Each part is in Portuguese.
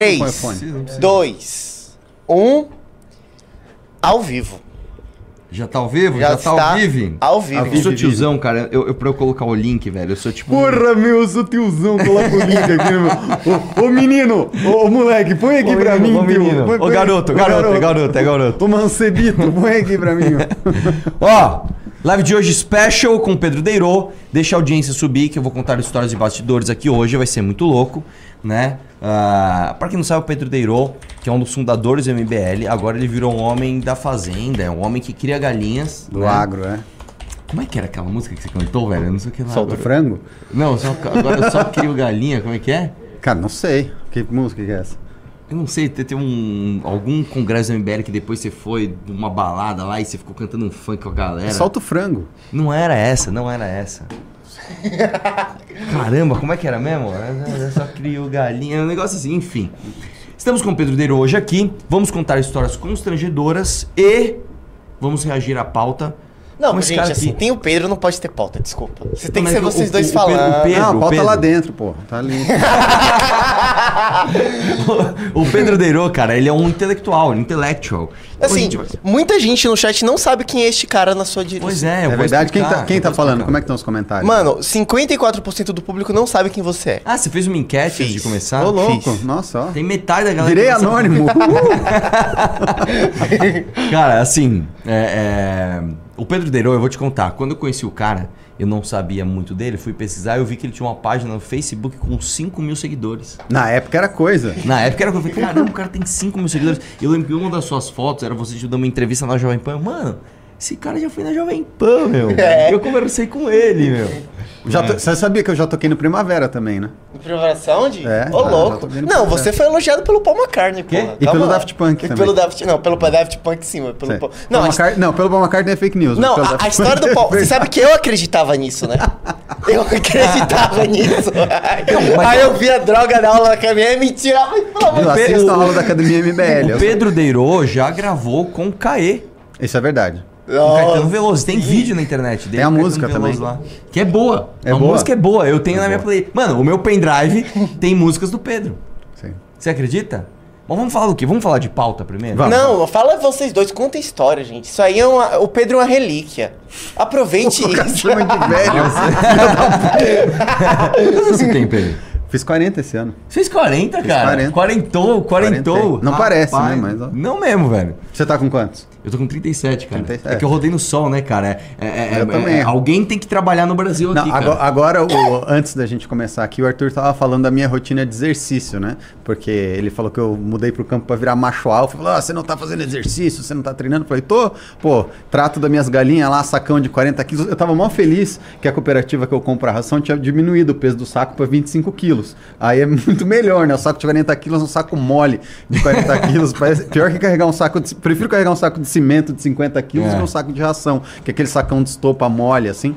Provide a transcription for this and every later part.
3, iPhone. 2, 1. Ao vivo. Já tá ao vivo? Já Já, tá está ao vivo? ao vivo. Eu sou tiozão, cara. Eu, eu, pra eu colocar o link, velho, eu sou tipo. Porra, meu, eu sou tiozão, coloca o link aqui, meu. Ô, ô, menino, ô, ô, moleque, põe aqui Ô, pra menino, mim, ô, tio. menino. Põe- Ô, põe- garoto, ô, garoto, é garoto, é garoto. Ô, Mancebito, põe aqui pra mim, meu. Ó, live de hoje special com o Pedro Deirô. Deixa a audiência subir, que eu vou contar histórias de bastidores aqui hoje, vai ser muito louco, né? Ah, pra quem não sabe, o Pedro Deirô, que é um dos fundadores do MBL, agora ele virou um homem da fazenda, é um homem que cria galinhas. Do né? agro, é. Como é que era aquela música que você cantou, velho? Eu não sei o que lá. Solta agora. frango? Não, só, agora eu só crio galinha, como é que é? Cara, não sei. Que música que é essa? Eu não sei, tem um, algum congresso do MBL que depois você foi numa balada lá e você ficou cantando um funk com a galera. Solta o frango. Não era essa, não era essa. Caramba, como é que era mesmo? Eu só crio galinha, um negócio assim, enfim. Estamos com o Pedro Deiro hoje aqui. Vamos contar histórias constrangedoras e vamos reagir à pauta. Não, esse gente, assim, aqui. tem o Pedro, não pode ter pauta, desculpa. Você tem que Mas ser o- vocês o- dois o falando. Pedro- não, a pauta Pedro. lá dentro, pô. Tá ali. o Pedro Deiro, cara, ele é um intelectual, um intellectual. Então, Assim, gente muita gente no chat não sabe quem é este cara na sua direção. Pois é, eu É vou verdade. Quem explicar, tá, quem tá falando? Como é que estão os comentários? Mano, 54% do público não sabe quem você é. Ah, você fez uma enquete antes de começar? Ô, louco. fiz. Nossa, ó. Tem metade da galera. Virei que anônimo. Cara, assim, é, é, o Pedro Deirô, eu vou te contar. Quando eu conheci o cara, eu não sabia muito dele, fui pesquisar e eu vi que ele tinha uma página no Facebook com 5 mil seguidores. Na época era coisa. Na época era que eu falei, caramba, o cara tem 5 mil seguidores. Eu lembro que uma das suas fotos era você dando uma entrevista na Jovem Pan. Mano, esse cara já foi na Jovem Pan, meu. É. Eu conversei com ele, meu. Já to- Você sabia que eu já toquei no Primavera também, né? Em Primavera onde? É, Ô, já louco. Não, você foi elogiado pelo Paul McCartney, pô. E pelo Daft Punk E também. pelo Daft... Não, pelo Daft Punk sim, mas pelo. Paul... Não, Não, a... Não, pelo Paul McCartney é fake news. Não, a, a história do é Paul... Você verdade. sabe que eu acreditava nisso, né? Eu acreditava nisso. Aí eu vi a droga na aula da caminhão e pelo amor Viu? de Deus. Assista a aula da Academia MBL. O Pedro Deirô já gravou com o Caê. Isso é verdade. O Caetano. Veloso. Tem vídeo na internet dele. Tem a música Veloso também. Lá, que é boa. É a boa? música é boa. Eu tenho É na minha boa. play. Mano, o meu pendrive tem músicas do Pedro. Sim. Você acredita? Mas vamos falar do quê? Vamos falar de pauta primeiro? Vamos. Não, fala vocês dois, conta a história, gente. Isso aí é uma... O Pedro é uma relíquia. Aproveite cara isso. chama de velho. Quantos você tem, Pedro? Fiz 40 esse ano. Fez 40, cara. 40. Quarentou, quarentou. Quarentei. Não parece, né, mas, ó. Não mesmo, velho. Você tá com quantos? Eu tô com 37, cara. 37. É que eu rodei no sol, né, cara? É, é- é- Eu também. é- alguém tem que trabalhar no Brasil Não, aqui, agora, agora, o- antes da gente começar aqui, o Arthur tava falando da minha rotina de exercício, né? Porque ele falou que eu mudei pro campo pra virar macho alfa. Falou, ah, você não tá fazendo exercício, você não tá treinando. Eu falei, tô, pô, trato das minhas galinhas lá, sacão de 40 quilos. Eu tava mal feliz que a cooperativa que eu compro a ração tinha diminuído o peso do saco pra 25 quilos. Aí é muito melhor, né? O saco de 40 quilos é um saco mole de 40 quilos. Parece, pior que carregar um saco de... Prefiro carregar um saco de cimento de 50 quilos É. que um saco de ração, que é aquele sacão de estopa mole, assim.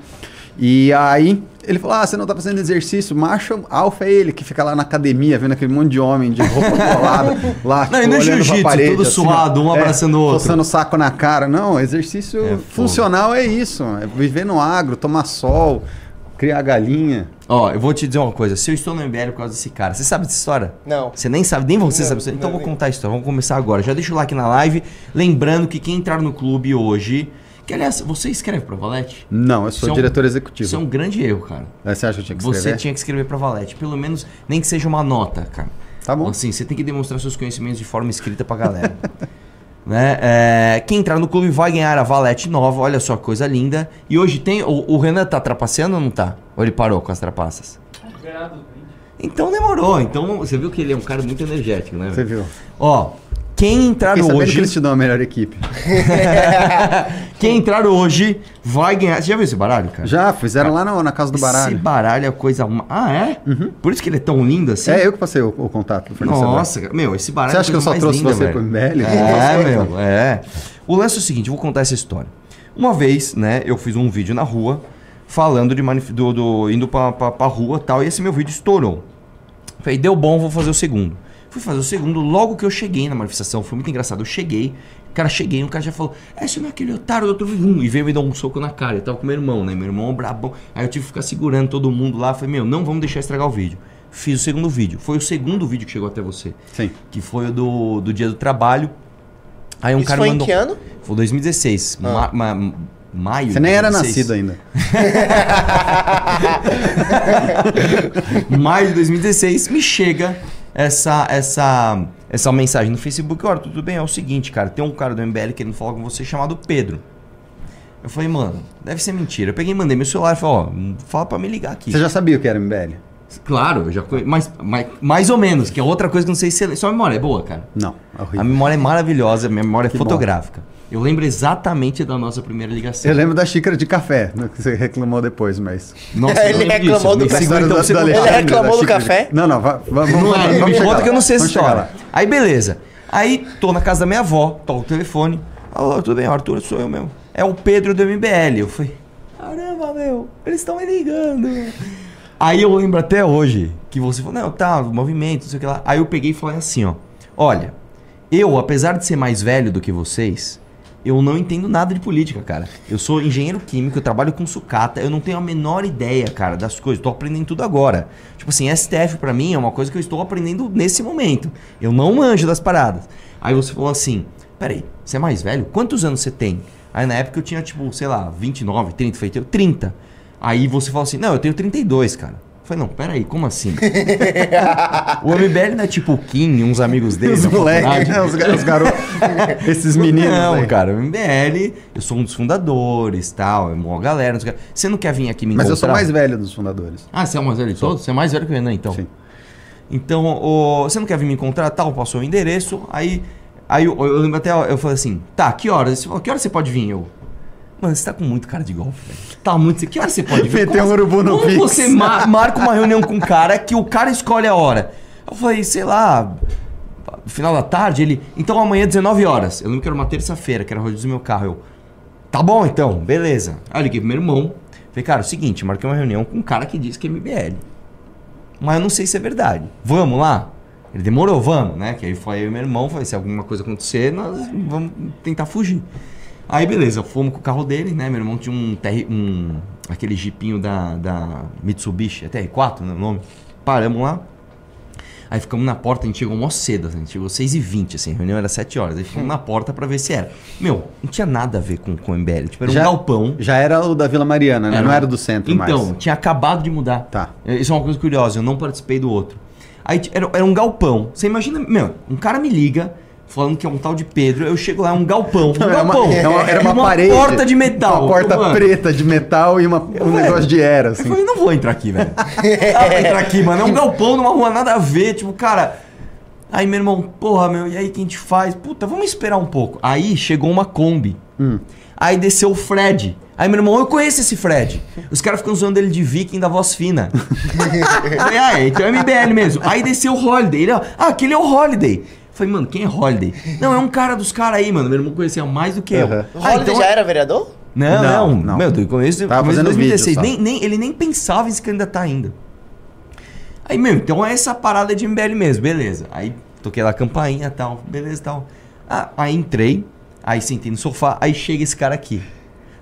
E aí, ele falou: Ah, você não tá fazendo exercício? Macho alfa é ele, que fica lá na academia, vendo aquele monte de homem de roupa colada lá. tipo, Não, e no jiu-jitsu, parede, todo assim, suado, um ó. abraçando o outro. Coçando o saco na cara. Não, exercício É, funcional é isso. É viver no agro, tomar sol, criar galinha. Ó, eu vou te dizer uma coisa. Se eu estou no MBL por causa desse cara, você sabe dessa história? Não. Você nem sabe, nem você Não, sabe. Então não, eu vou contar a história. Vamos começar agora. Já deixa o like na live. Lembrando que quem entrar no clube hoje. Que aliás, você escreve pra Valete? Não, eu sou Isso é um- diretor executivo. Isso é um grande erro, cara. Aí Você acha que eu tinha que Você escrever? tinha que escrever pra Valete. Pelo menos, nem que seja uma nota, cara. Tá bom. Assim, você tem que demonstrar seus conhecimentos de forma escrita pra galera. né? É, quem entrar no clube vai ganhar a Valete nova. Olha só que coisa linda. E hoje tem. O, o Renan tá trapaceando ou não tá? Ou ele parou com as trapaças? Então demorou. Então você viu que ele é um cara muito energético, né? Você viu? Ó, quem entrar Fiquei hoje. que eles te dão a melhor equipe. quem entrar hoje vai ganhar. Você já viu esse baralho, cara? Já, fizeram lá no- na casa do Esse baralho. baralho é a coisa. Ah, é? Por isso que ele é tão lindo assim? É eu que passei o, o contato do. Nossa, cara. meu, esse baralho Você acha é que eu só trouxe você linda, pro velho. MBL? É, Nossa, meu, é. O lance é o seguinte, eu vou contar essa história. Uma vez, né, eu fiz um vídeo na rua falando de manif do, do- indo pra, pra, pra rua e tal, e esse meu vídeo estourou. Falei, deu bom, vou fazer o segundo. Fui fazer o segundo logo que eu cheguei na manifestação, foi muito engraçado. Eu cheguei, cara, cheguei, um cara já falou, é, você não é aquele otário do outro um, e veio me dar um soco na cara. Eu tava com meu irmão, né? Meu irmão é brabão. Aí eu tive que ficar segurando todo mundo lá. Falei, meu, não vamos deixar estragar o vídeo. fiz o segundo vídeo. Foi o segundo vídeo que chegou até você. Sim. Que foi o do, do dia do trabalho. Aí um Isso cara foi em mandou. que ano? Foi 2016. Ah. Ma, ma, maio. Você nem era 2016. nascido ainda. maio de 2016, me chega essa essa essa mensagem no Facebook, olha, tudo bem, é o seguinte, cara, tem um cara do MBL querendo falar com você chamado Pedro. Eu falei, mano, deve ser mentira. Eu peguei e mandei meu celular e falei, ó, fala pra me ligar aqui. Você já sabia o que era MBL? Claro, eu já conheço, mas, mas mais ou menos, que é outra coisa que não sei se. Sua memória é boa, cara. Não, é A horrível. memória é maravilhosa, a minha memória é Que bom. Eu lembro exatamente da nossa primeira ligação. Eu lembro da xícara de café, né, que você reclamou depois, mas... Nossa, Ele lembro disso. reclamou do café. então, você não- Ele reclamou do xícara de- café? Não, não, va- va- vamos, Não é, vamos, me vamos chegar conta lá, que eu não sei essa história. lá. Aí beleza. Aí tô na casa da minha avó, toco o telefone. Alô, tudo bem, Arthur, sou eu mesmo. É o Pedro do MBL. Eu falei, caramba, meu, eles estão me ligando. Aí eu lembro até hoje que você falou, não, tá, movimento, não sei o que lá. Aí eu peguei e falei assim, ó. Olha, eu, apesar de ser mais velho do que vocês, eu não entendo nada de política, cara. Eu sou engenheiro químico, eu trabalho com sucata, eu não tenho a menor ideia, cara, das coisas. Tô aprendendo tudo agora. Tipo assim, STF pra mim é uma coisa que eu estou aprendendo nesse momento. Eu não manjo das paradas. Aí você falou assim: peraí, você é mais velho? Quantos anos você tem? Aí na época eu tinha, tipo, sei lá, 29, 30, feito eu 30. Aí você falou assim: não, eu tenho 32, cara. Eu falei, não, peraí, como assim? o MBL não é tipo o Kim, uns amigos dele. Os moleques, né, os, ga- os garotos, esses meninos Não, aí. cara, o MBL, eu sou um dos fundadores, tal, é uma galera. não. Você não quer vir aqui me Mas encontrar? eu sou mais velho dos fundadores. Ah, você é o mais velho de todos? Você é mais velho que o Renan, então. Sim. Então, o- você não quer vir me encontrar, tal, passou o endereço, aí, aí eu, eu lembro até, eu falei assim, tá, que horas? Falou, que horas você pode vir? Eu, mano, você tá com muito cara de golfe, velho. Tá muito, que horas você pode vir? Meteu um urubu no Como Pix. você ma- marca uma reunião com um cara que o cara escolhe a hora? Eu falei, sei lá, no final da tarde, ele, então amanhã 19 horas. Eu lembro que era uma terça-feira, que era rodízio do meu carro. Eu, tá bom então, beleza. Aí eu liguei pro meu irmão, falei, cara, é o seguinte, marquei uma reunião com um cara que diz que é MBL. Mas eu não sei se é verdade. Vamos lá? Ele demorou, vamos, né? Que aí foi eu e meu irmão, falei, se alguma coisa acontecer, nós vamos tentar fugir. Aí beleza, fomos com o carro dele, né? Meu irmão tinha um, TR, um aquele jipinho da, da Mitsubishi, é TR4, né, o nome. Paramos lá. Aí ficamos na porta, a gente chegou mó cedo, assim, a gente chegou 6h20, assim, a reunião era 7 horas. Aí ficamos na porta pra ver se era. Meu, não tinha nada a ver com, com o MBL. Tipo, era um Já- galpão. Já era o da Vila Mariana, né? Era. Não era do centro Então, mais. tinha acabado de mudar. Tá. É, Isso é uma coisa curiosa, eu não participei do outro. Aí era, era um galpão. Você imagina, meu, um cara me liga falando que é um tal de Pedro, eu chego lá, é um galpão. Um Não, era uma, galpão. era uma, era E uma parede. porta de metal. Uma porta Mano, preta de metal e uma, um velho, negócio de era, Eu assim. falei, não vou entrar aqui, velho. Ah, vou entrar aqui, mano. É um galpão numa rua nada a ver. Tipo, cara. Aí meu irmão, porra, meu, e aí o que a gente faz? Puta, vamos esperar um pouco. Aí chegou uma Kombi. Hum. Aí desceu o Fred. Aí meu irmão, eu conheço esse Fred. Os caras ficam zoando ele de viking da voz fina. Eu falei, ah, é, então é MBL mesmo. Aí desceu o Holiday. Ele, ó, ah, aquele é o Holiday. Eu falei, mano, quem é Holiday? Não, é um cara dos caras aí, mano. Meu irmão conhecia mais do que eu. O Ah, Holiday então- já era vereador? não, Não, não, não. Meu, começo, Tava começo de fazendo 2016. vídeo nem, nem, ele nem pensava em se candidatar ainda. Aí, meu, então é essa parada de MBL mesmo, beleza. Aí toquei lá a campainha e tal, beleza e tal. Ah, aí entrei, aí sentei no sofá, aí chega esse cara aqui.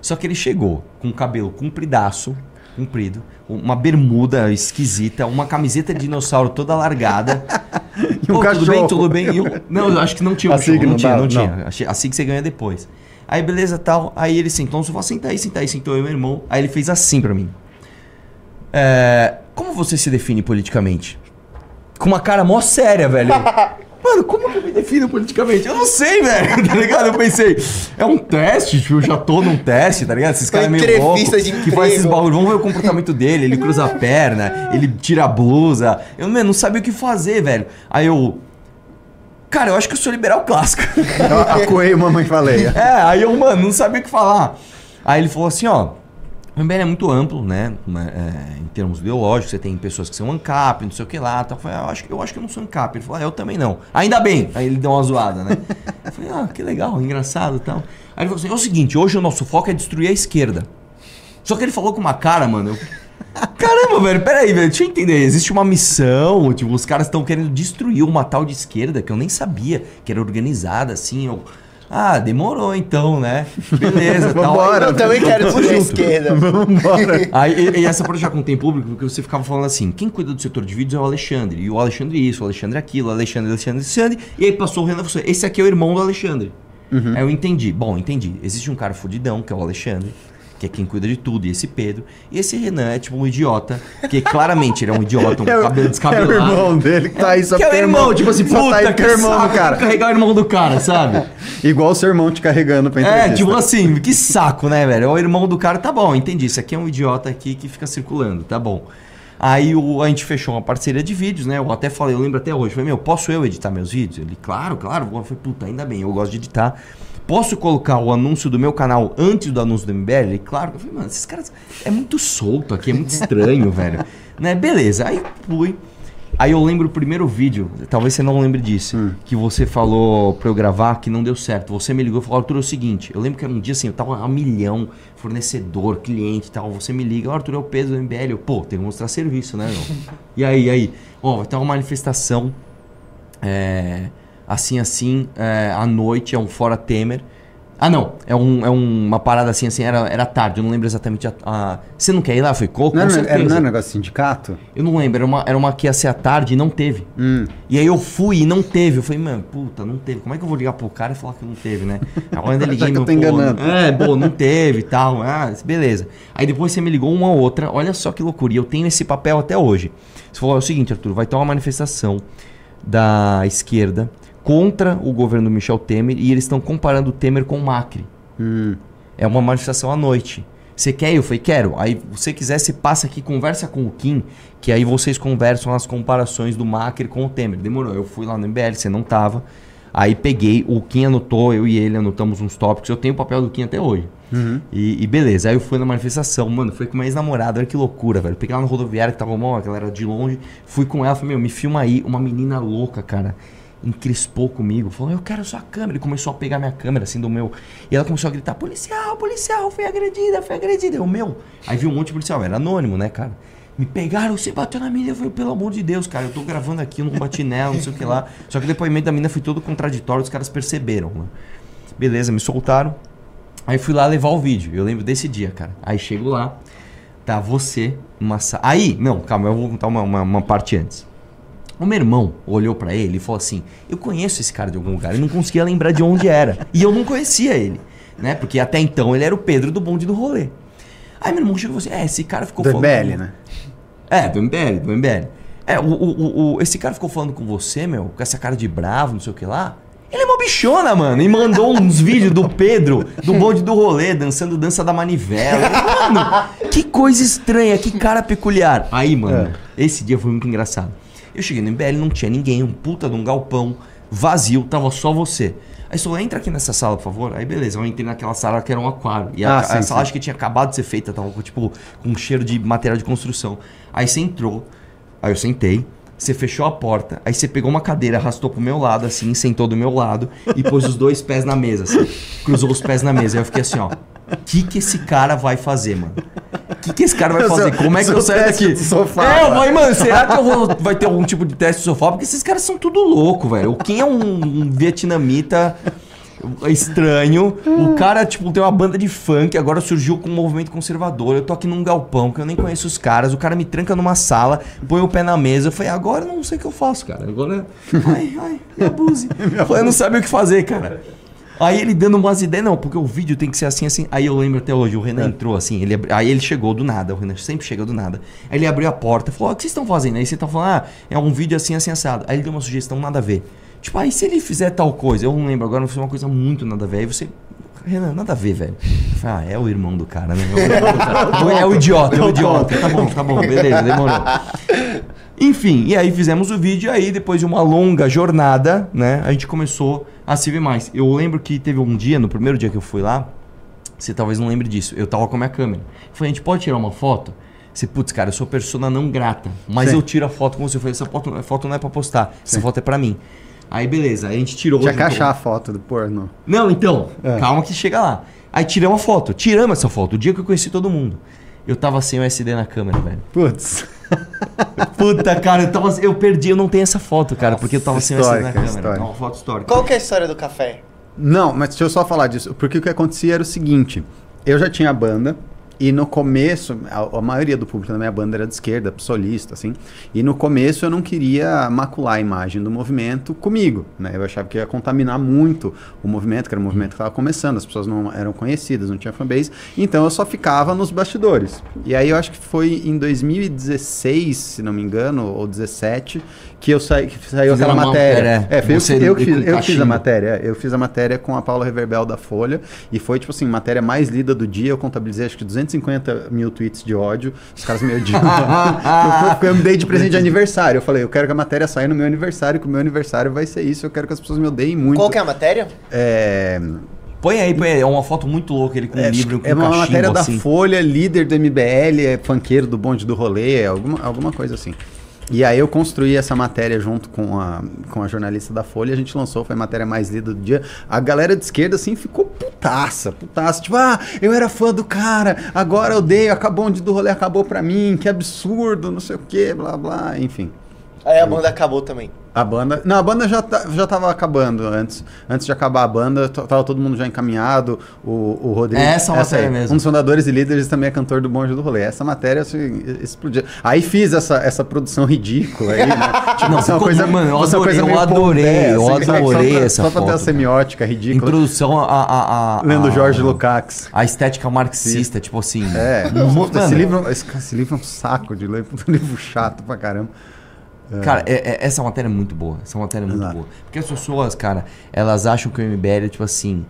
Só que ele chegou com o cabelo compridaço, comprido, uma bermuda esquisita, uma camiseta de dinossauro toda largada. E um Pô, tudo bem, cachorro. tudo bem. Eu- não, eu acho que não tinha um A cachorro, não tinha, não tinha. não. Assim que você ganha depois. Aí beleza, tal. Aí ele sentou no sofá, senta aí, senta aí, sentou eu e meu irmão. Aí ele fez assim pra mim. É, como você se define politicamente? Com uma cara mó séria, velho. Mano, como que eu me defino politicamente? Eu não sei, velho, tá ligado? Eu pensei, é um teste, tipo, eu já tô num teste, tá ligado? Esses caras é meio de que faz esses bagulhos. Vamos ver o comportamento dele, ele cruza a perna, ele tira a blusa. Eu, mano, não sabia o que fazer, velho. Aí eu... Cara, eu acho que eu sou liberal clássico. Eu acuei mamãe falei. É, aí eu, mano, não sabia o que falar. Aí ele falou assim, ó. O MBL é muito amplo, né? é, em termos ideológicos, você tem pessoas que são ANCAP, não sei o que lá. Tal. Eu, falei, ah, eu, acho, que- eu acho que eu não sou ANCAP. Ele falou, ah, eu também não. Ainda bem. Aí ele deu uma zoada, né? Eu falei, ah, que legal, engraçado e tal. Aí ele falou assim: é o seguinte, hoje o nosso foco é destruir a esquerda. Só que ele falou com uma cara, mano. eu- Caramba, velho, peraí, velho, deixa eu entender. Existe uma missão, tipo, os caras estão querendo destruir uma tal de esquerda que eu nem sabia que era organizada assim. Eu... Ah, demorou então, né? Beleza, tal. Vambora. Eu também quero junto. esquerda. Aí, e, e essa parte já contém público, porque você ficava falando assim, quem cuida do setor de vídeos é o Alexandre, e o Alexandre isso, o Alexandre aquilo, o Alexandre, Alexandre, Alexandre, e aí passou o Renan, você, esse aqui é o irmão do Alexandre. Aí eu entendi, bom, entendi, existe um cara fudidão, que é o Alexandre, que é quem cuida de tudo, e esse Pedro, e esse Renan é tipo um idiota, que claramente ele é um idiota, um É cabelo É o descabelado. irmão dele que tá aí só que é o porque irmão, tipo assim, só puta, tá aí que é irmão saco, do cara. carregar o irmão do cara, sabe? Igual o seu irmão te carregando pra É, entrevista. tipo assim, que saco, né, velho? É o irmão do cara, tá bom, entendi. Isso aqui é um idiota aqui que fica circulando, tá bom. Aí o, a gente fechou uma parceria de vídeos, né? Eu até falei, eu lembro até hoje, falei, meu, posso eu editar meus vídeos? Ele, claro, claro. Eu falei, puta, ainda bem, eu gosto de editar. Posso colocar o anúncio do meu canal antes do anúncio do MBL? Ele, claro. Eu falei, mano, esses caras. É muito solto aqui, é muito estranho, velho. Né? Beleza, aí fui. Aí eu lembro o primeiro vídeo, talvez você não lembre disso, que você falou pra eu gravar que não deu certo. Você me ligou e falou, Arthur, é o seguinte, eu lembro que era um dia assim, eu tava a milhão, fornecedor, cliente e tal. Você me liga, "Ó, Arthur, é o peso do MBL. Eu, pô, tem que mostrar serviço, né, meu? e aí, e aí? Ó, vai ter uma manifestação é, assim, assim, é, à noite, é um fora Temer. Ah, não, é, um, é uma parada assim, assim, era, era tarde, eu não lembro exatamente a, a- Você não quer ir lá? Foi com, com Não, era, certeza. era, não era negócio de sindicato? Eu não lembro, era uma, era uma que ia ser à tarde e não teve. Hum. E aí eu fui e não teve. Eu falei, mano, puta, não teve. Como é que eu vou ligar pro cara e falar que não teve, né? Aí eu ainda liguei Já que eu meu, tô enganando. É, pô, não teve e tal. Ah, beleza. Aí depois você me ligou uma outra. Olha só que loucura. E eu tenho esse papel até hoje. Você falou, é o seguinte, Arthur, vai ter uma manifestação da esquerda contra o governo Michel Temer e eles estão comparando o Temer com o Macri. Hum. É uma manifestação à noite. Você quer? Eu falei, quero. Aí, se você quiser, você passa aqui, conversa com o Kim, que aí vocês conversam as comparações do Macri com o Temer. Demorou. Eu fui lá no MBL, você não tava. Aí peguei, o Kim anotou, eu e ele anotamos uns tópicos. Eu tenho o papel do Kim até hoje. E, e beleza, aí eu fui na manifestação, mano, fui com uma ex-namorada, olha que loucura, velho. Peguei ela na rodoviária que tava mó, a galera de longe, fui com ela, falei, meu, me filma aí, uma menina louca, cara. Encrespou comigo, falou, eu quero sua câmera. Ele começou a pegar minha câmera, assim, do meu. E ela começou a gritar: policial, policial, fui agredida, fui agredida. Eu, meu. Aí viu um monte de policial, era anônimo, né, cara? Me pegaram, você bateu na menina. Eu falei, pelo amor de Deus, cara, eu tô gravando aqui, eu não bati nela, não sei o que lá. Só que o depoimento da menina foi todo contraditório, os caras perceberam, mano. Beleza, me soltaram. Aí fui lá levar o vídeo. Eu lembro desse dia, cara. Aí chego lá, tá você sala. Aí, não, calma, eu vou contar uma, uma, uma parte antes. O meu irmão olhou pra ele e falou assim: Eu conheço esse cara de algum lugar. Ele não conseguia lembrar de onde era. E eu não conhecia ele, né? Porque até então ele era o Pedro do bonde do rolê. Aí meu irmão chegou e falou assim: É, esse cara ficou Do falando. MBL, né? É, do MBL, do MBL. É, o, o, o- esse cara ficou falando com você, meu, com essa cara de bravo, não sei o que lá. Ele é uma bichona, mano. E mandou uns vídeos do Pedro, do bonde do rolê, dançando dança da manivela. Mano, que coisa estranha, que cara peculiar. Aí, mano, esse dia foi muito engraçado. Eu cheguei no MBL, não tinha ninguém, um puta de um galpão, vazio, tava só você. Aí falou, entra aqui nessa sala, por favor. Aí beleza, eu entrei naquela sala que era um aquário. E a, Ah, a sim, sala sim. acho que tinha acabado de ser feita, tava tipo com um cheiro de material de construção. Aí você entrou, aí eu sentei, você fechou a porta, aí você pegou uma cadeira, arrastou pro meu lado, assim, sentou do meu lado e pôs os dois pés na mesa, assim. Cruzou os pés na mesa. Aí eu fiquei assim, ó. O que, que esse cara vai fazer, mano? O que, que esse cara vai fazer? Como é que eu saio daqui? sofá, é, eu mano. falei, mano, será que eu vou, vai ter algum tipo de teste de sofá? Porque esses caras são tudo louco, velho. O Kim é um, um vietnamita estranho. O cara, tipo, tem uma banda de funk, agora surgiu com um movimento conservador. Eu tô aqui num galpão que eu nem conheço os caras. O cara me tranca numa sala, põe o pé na mesa. Eu falei, agora eu não sei o que eu faço, cara. Agora. Ai, ai, me abuse. Eu falei, eu não sabia o que fazer, cara. Aí ele dando umas ideias, não, porque o vídeo tem que ser assim, assim. Aí eu lembro até hoje, o Renan entrou assim, ele aí ele chegou do nada, o Renan sempre chega do nada. Aí ele abriu a porta e falou: "Ó, o que vocês estão fazendo? Aí você tá falando, ah, é um vídeo assim, assim, assado. Aí ele deu uma sugestão, nada a ver. Tipo, aí se ele fizer tal coisa, eu não lembro agora, foi uma coisa muito nada a ver. Aí você. Renan, nada a ver, velho. Ah, é o irmão do cara, né? É o, irmão do cara. É o idiota, é o idiota. Tá bom, tá bom, beleza, demorou. Enfim, e aí fizemos o vídeo, aí depois de uma longa jornada, né, a gente começou a se ver mais. Eu lembro que teve um dia, no primeiro dia que eu fui lá, você talvez não lembre disso, eu tava com a minha câmera. Eu falei, a gente pode tirar uma foto? Você, putz, cara, eu sou persona não grata, mas Sim. eu tiro a foto com você. Eu falei, essa foto, foto não é pra postar, essa foto é pra mim. Aí beleza, aí a gente tirou. Tinha que achar a foto do porno. não, então, É. calma que chega lá. Aí tiramos a foto, tiramos essa foto, o dia que eu conheci todo mundo. Eu tava sem o SD na câmera, velho. Putz. Puta, cara, eu, tava, eu perdi, eu não tenho essa foto, cara, porque eu tava sem SD na câmera. histórica. É uma foto histórica. Qual que é a história do café? Não, mas deixa eu só falar disso. Porque o que acontecia era o seguinte: eu já tinha banda. E no começo, a, a maioria do público da minha banda era de esquerda, solista, assim. E no começo eu não queria macular a imagem do movimento comigo, né? Eu achava que ia contaminar muito o movimento, que era um movimento que estava começando, as pessoas não eram conhecidas, não tinha fanbase. Então eu só ficava nos bastidores. E aí eu acho que foi em 2016, se não me engano, ou 17, que eu saí, que saiu aquela matéria. É, foi eu, eu, que fiz, eu fiz a matéria. Eu fiz a matéria com a Paula Reverbel da Folha e foi, tipo assim, matéria mais lida do dia. Eu contabilizei acho que 250 mil tweets de ódio. Os caras me odiam. eu, eu me dei de presente de aniversário. Eu falei, eu quero que a matéria saia no meu aniversário, que o meu aniversário vai ser isso. Eu quero que as pessoas me odeiem muito. Qual que é a matéria? É, Põe aí, põe aí. É uma foto muito louca, ele com um é, livro, com é uma cachimbo, matéria da assim. Folha, líder do MBL, é funkeiro do bonde do rolê, é alguma, alguma coisa assim. E aí eu construí essa matéria junto com a, com a jornalista da Folha, a gente lançou, foi a matéria mais lida do dia. A galera de esquerda, assim, ficou putaça, putaça. Tipo, ah, eu era fã do cara, agora eu odeio, acabou onde do rolê acabou pra mim, que absurdo, não sei o que, blá blá, enfim. Aí a banda acabou também. A banda. Não, a banda já, tá, já tava acabando antes. Antes de acabar a banda, tava todo mundo já encaminhado. O, o Rodrigo. É essa matéria aí, mesmo. Um dos fundadores e líderes também é cantor do Bonde do Rolê. Essa matéria assim, explodiu. Aí fiz essa, essa produção ridícula aí, né? Tipo, Não, essa ficou- mano, eu essa adorei, eu meio adorei, pondé, eu assim, sabe? adorei só pra, essa Só pra ter a foto, semiótica ridícula. Introdução a. a, a Lendo a- Jorge Lukács. A estética marxista, tipo assim. É, esse, livro, esse, esse livro é um saco de ler, um livro chato pra caramba. Cara, é- é- essa matéria é muito boa. Essa matéria é muito Exato. boa. Porque as pessoas, cara, elas acham que o MBL é tipo assim.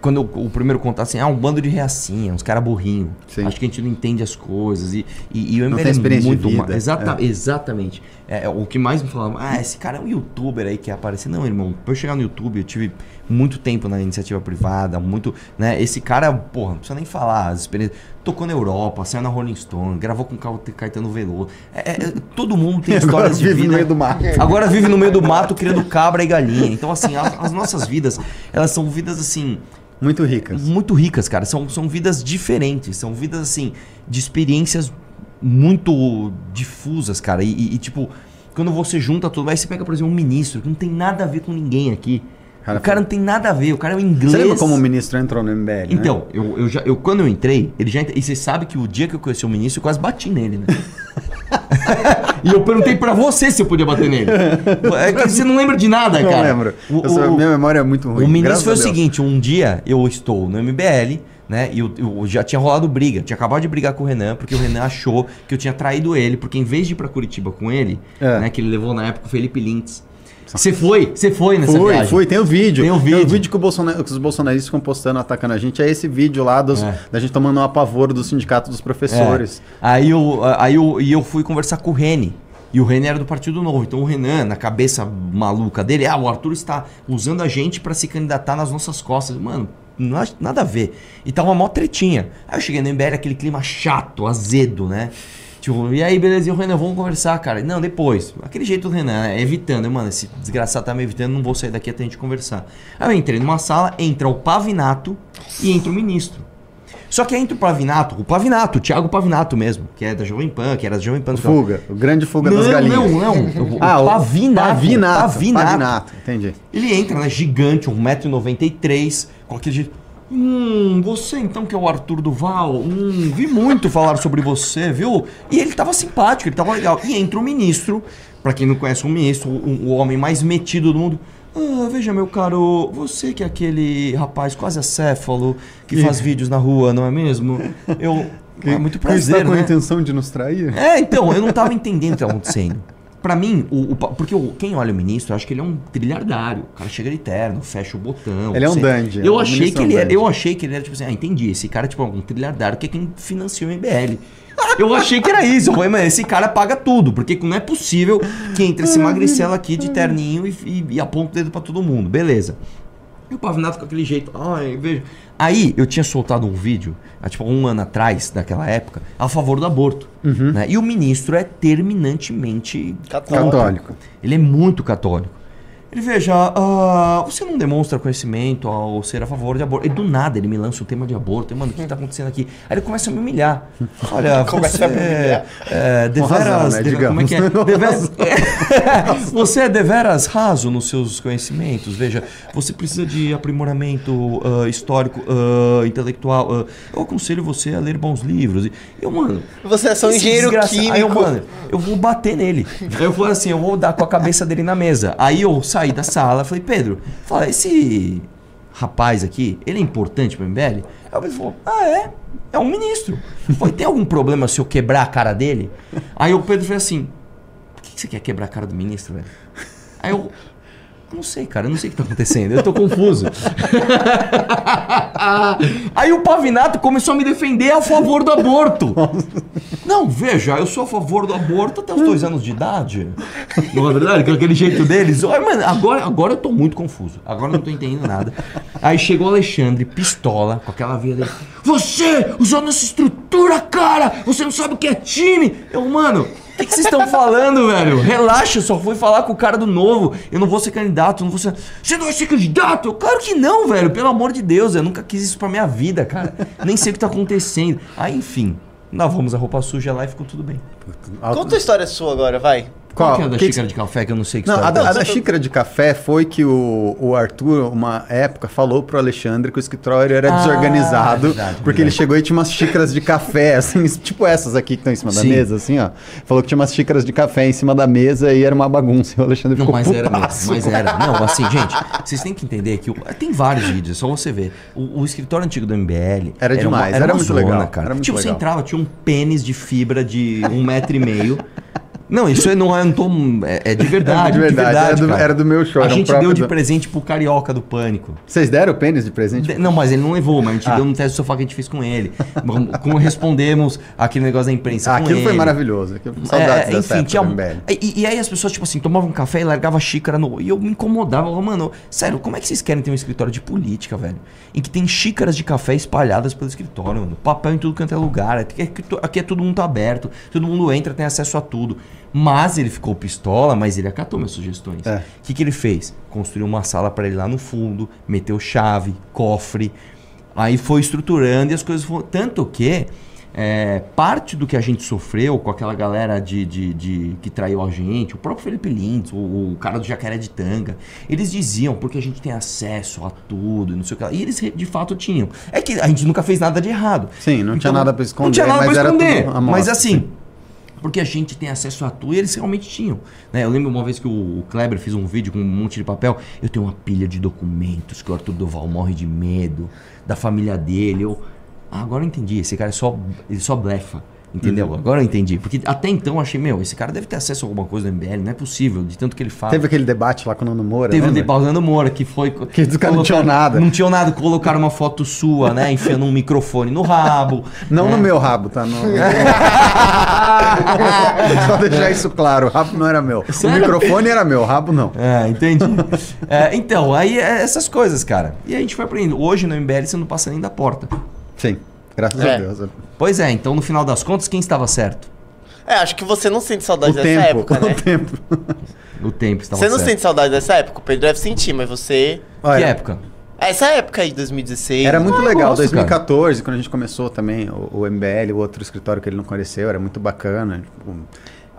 Quando o, o primeiro contato assim, ah, um bando de reacinha, uns caras burrinhos. Sim. Acho que a gente não entende as coisas. E, e, e o MBL é muito vida. ma- Exata, É. Exatamente. É, é, o que mais me falavam, ah, esse cara é um youtuber aí que quer aparecer. Não, irmão, pra eu chegar no YouTube, eu tive muito tempo na iniciativa privada, muito. né? Esse cara, porra, não precisa nem falar as experiências. Tocou na Europa, saiu na Rolling Stone, gravou com Caetano Veloso. É, é, é, todo mundo tem histórias de vive vida. no meio do mato. Agora vive no meio do mato criando cabra e galinha. Então, assim, as, as nossas vidas, elas são vidas, assim, Muito ricas. muito ricas, cara. São, são vidas diferentes. São vidas, assim, de experiências muito difusas, cara. E, e, e, tipo, quando você junta tudo, aí você pega, por exemplo, um ministro que não tem nada a ver com ninguém aqui. Cara, o cara não tem nada a ver, o cara é um inglês. Você lembra como o ministro entrou no MBL? né? Então, eu, eu já, eu, quando eu entrei, ele já entre- E você sabe que o dia que eu conheci o ministro, eu quase bati nele, né? e eu perguntei pra você se eu podia bater nele. É que você não lembra de nada, Não cara. lembro. O, o- minha memória é muito ruim. o ministro foi o seguinte: um dia eu estou no MBL, né? E eu já tinha rolado briga. Tinha acabado de brigar com o Renan, porque o Renan achou que eu tinha traído ele, porque em vez de ir pra Curitiba com ele, É. né? Que ele levou na época o Felipe Lintz. Você foi? Você foi nessa Fui, viagem? fui, tem o vídeo. Tem o vídeo. que, o Bolsona- que os bolsonaristas ficam postando, atacando a gente. É esse vídeo lá dos- É. da gente tomando um apavoro do sindicato dos professores. É. Aí eu, aí eu, e eu fui conversar com o Reni. E o Renan era do Partido Novo. Então o Renan, na cabeça maluca dele, ah, o Arthur está usando a gente pra se candidatar nas nossas costas. Mano, nada a ver. E tava uma mó tretinha. Aí eu cheguei no MBL, aquele clima chato, azedo, né? Tipo, e aí, beleza, e o Renan, vamos conversar, cara. Não, depois. Aquele jeito do Renan, né? evitando. Mano, esse desgraçado tá me evitando, não vou sair daqui até a gente conversar. Aí eu entrei numa sala, entra o Pavinato e entra o ministro. Só que entra o Pavinato, o Pavinato, o Thiago Pavinato mesmo, que é da Jovem Pan, que era da Jovem Pan. Fuga, o grande fuga não, das galinhas. Não, não, o Ah, o Pavinato. Pavinato. Pavinato. Pavinato, entendi. Ele entra, né, gigante, 1,93m, com aquele jeito. Hum, você então que é o Arthur Duval? Hum, vi muito falar sobre você, viu? E ele tava simpático, ele tava legal. E entra o ministro, pra quem não conhece o ministro, o, o homem mais metido do mundo. Ah, veja, meu caro, você que é aquele rapaz quase acéfalo que faz vídeos na rua, não é mesmo? Eu. é muito Que prazer, está com a né? intenção de nos trair? É, então, eu não tava entendendo o que tava acontecendo. Pra mim, o, o porque o- quem olha o ministro, acha que ele é um trilhardário. O cara chega de terno, fecha o botão. Ele é um dandy, Eu o achei que é ele dandy. eu achei que ele era tipo assim, ah, entendi, esse cara é tipo um trilhardário que é quem financia o MBL. Eu achei que era isso. Eu falei, mas esse cara paga tudo, porque não é possível que entre esse magricelo aqui de terninho e, e, e aponta o dedo pra todo mundo. Beleza. E o Pavinato com aquele jeito, ai, veja. Aí eu tinha soltado um vídeo, há tipo um ano atrás, daquela época, a favor do aborto. Uhum. né? E o ministro é terminantemente Católico. Católico. ele é muito católico. Ele veja, ah, você não demonstra conhecimento ao ser a favor de aborto. E do nada ele me lança o tema de aborto. Eu, mano, o que está acontecendo aqui? Aí ele começa a me humilhar. Olha, Começa você a me humilhar. é, razão, deveras. né? deve- como é que é? Deveras- você é deveras raso nos seus conhecimentos. Veja, você precisa de aprimoramento ah, histórico, ah, intelectual. ah, eu aconselho você a ler bons livros. E eu, mano. Você é só um engenheiro químico. Aí eu, mano, eu vou bater nele. Eu falei assim, eu vou dar com a cabeça dele na mesa. Aí eu saí da sala, falei, Pedro, fala, esse rapaz aqui, ele é importante pro MBL? Aí ele falou, ah, é? É um ministro. Falei, tem algum problema se eu quebrar a cara dele? Aí o Pedro fez assim, por que você quer quebrar a cara do ministro, velho? Aí eu, não sei, cara, eu não sei o que tá acontecendo, eu tô confuso. Aí o Pavinato começou a me defender a favor do aborto. Não, veja, eu sou a favor do aborto até os dois anos de idade. Não é verdade? Com aquele jeito deles. Olha, mano, agora, agora eu tô muito confuso. Agora eu não tô entendendo nada. Aí chegou o Alexandre, pistola, com aquela via dele. Você usou nossa estrutura, cara! Você não sabe o que é time! Eu, mano, o que, vocês estão falando, velho? Relaxa, só fui falar com o cara do novo. Eu não vou ser candidato, não vou ser. Você não vai ser candidato? Claro que não, velho. Pelo amor de Deus, eu nunca quis isso pra minha vida, cara. Nem sei o que tá acontecendo. Aí, enfim, lavamos a roupa suja lá e ficou tudo bem. Conta a história sua agora, vai. Qual, que é a da Que- xícara de café que eu não sei que Não, a da, a é da essa? xícara de café foi que o, o Arthur, uma época, falou pro Alexandre que o escritório era Ah, desorganizado, verdade, porque verdade. ele chegou e tinha umas xícaras de café, assim, tipo essas aqui que estão em cima da Sim. mesa, assim, ó. Falou que tinha umas xícaras de café em cima da mesa e era uma bagunça. E o Alexandre Não, ficou mas era mesmo, mas era. Não, assim, gente, vocês têm que entender que o- tem vários vídeos, é só você ver. O, o escritório antigo do MBL Era demais, uma, era uma muito zona, legal, cara. era muito tipo, você legal. entrava, tinha um pênis de fibra de um metro e meio. Não, isso é- não é, tô, é, é de verdade, de verdade, era do- era do meu show, A gente deu de do- presente pro Carioca do Pânico. Vocês deram o pênis de presente? De- Não, mas ele não levou, mas a gente Ah. deu no teste do sofá que a gente fez com ele. Como respondemos aquele negócio da imprensa Ah, com aquilo foi ele. maravilhoso. Aquilo, saudades É, dessa época tinha do um- e, e aí as pessoas, tipo assim, tomavam um café e largavam a xícara no. E eu me incomodava. Eu falava, mano, sério, como é que vocês querem ter um escritório de política, velho? Em que tem xícaras de café espalhadas pelo escritório, mano. Papel em tudo quanto é lugar. Aqui é, aqui é todo mundo aberto. Todo mundo entra, tem acesso a tudo. Mas ele ficou pistola, mas ele acatou minhas sugestões. O É. que, que ele fez? Construiu uma sala pra ele lá no fundo, meteu chave, cofre. Aí foi estruturando e as coisas foram. Tanto que é, parte do que a gente sofreu com aquela galera de, de, de- que traiu a gente, o próprio Felipe Lintz, o, o cara do Jacaré de Tanga, eles diziam porque a gente tem acesso a tudo e não sei o que lá. E eles de fato tinham. É que a gente nunca fez nada de errado. Sim, não tinha nada pra esconder, Não tinha nada era esconder. mas assim, sim. Porque a gente tem acesso a tudo e eles realmente tinham. né? Eu lembro uma vez que o Kleber fez um vídeo com um monte de papel. Eu tenho uma pilha de documentos que o Arthur Doval morre de medo, da família dele. Eu, ah, agora eu entendi. Esse cara é só, ele só blefa. Entendeu? Uhum. Agora eu entendi. Porque até então eu achei, meu, esse cara deve ter acesso a alguma coisa do MBL. Não é possível, de tanto que ele fala. Teve aquele debate lá com o Nando Moura. Teve um lembra? de Paulando Moura que foi. Que os caras não tinham nada. Não tinham nada. Colocaram uma foto sua, né? Enfiando um microfone no rabo. Não né? no meu rabo, tá? No... Só deixar isso claro, o rabo não era meu. Sério? O microfone era meu, o rabo não. É, entendi. É, então, aí é essas coisas, cara. E a gente foi aprendendo. Hoje no MBL você não passa nem da porta. Sim, graças É. a Deus. Pois é, então no final das contas, quem estava certo? É, acho que você não sente O saudade dessa tempo, época, né? o tempo. O tempo estava Você não certo. sente saudade dessa época? O Pedro deve sentir, mas você. Que Olha, época? Essa época aí de 2016. Era muito Ah, legal, gosto, 2014, quando a gente começou também o, o MBL, o outro escritório que ele não conheceu, era muito bacana. Tipo,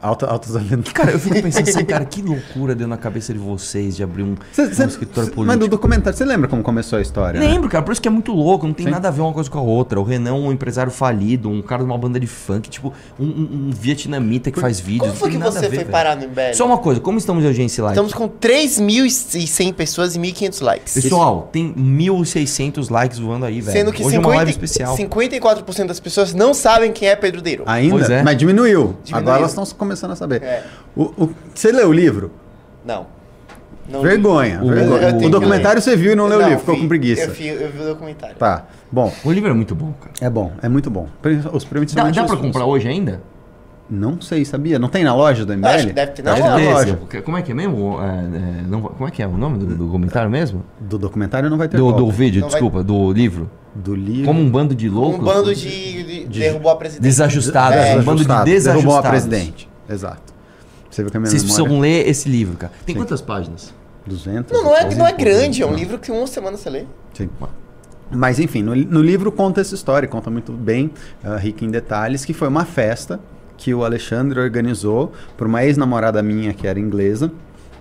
alta, altas aventuras. Cara, eu fico pensando assim, cara, que loucura deu na cabeça de vocês de abrir um, Cê- um cê- escritório político. mas do documentário, você lembra como começou a história? né? Lembro, cara, por isso que é muito louco, não tem Sim. nada a ver uma coisa com a outra. O Renan é um empresário falido, um cara de uma banda de funk, tipo, um, um- um vietnamita que faz vídeos. Como foi que você ver, foi velho. parar no MBL? Só uma coisa, como estamos de audiência lá? Estamos com 3.100 pessoas e 1.500 likes. Pessoal, tem 1.600 likes voando aí, velho. Sendo que Hoje é uma 50 live especial. 54% das pessoas não sabem quem é Pedro Deiro. Ainda? Pois é. Mas diminuiu. Diminuiu. Agora elas estão começando a saber. É. O, o- você leu o livro? Não. Não. Vergonha. O- vergonha. O, documentário você viu e não leu o livro, ficou vi- com preguiça. Eu vi, eu vi o documentário. Tá. Bom, O livro é muito bom, cara. é bom, é muito bom. Os prêmios Dá, dá os- pra comprar hoje ainda? Não sei, sabia? Não tem na loja do MBL? Acho que deve ter na Acho loja. que Esse, loja. Como é que é mesmo? É, é, não vai- como é que é o nome do, do comentário mesmo? Do documentário não vai ter Do, do vídeo, Não vai- desculpa, do livro. Do livro. Como um bando de loucos. Um bando de, de, derrubou a presidente. Desajustados. É, um bando de Desajustado, desajustados. Derrubou a presidente. Exato. Você viu que a minha Vocês memória... precisam ler esse livro, cara. Tem Sim. quantas páginas? 200. Não, não é, não é grande, é um Não. livro que uma semana você lê. Sim. Mas enfim, no, no livro conta essa história, conta muito bem, rica em detalhes, que foi uma festa que o Alexandre organizou por uma ex-namorada minha que era inglesa.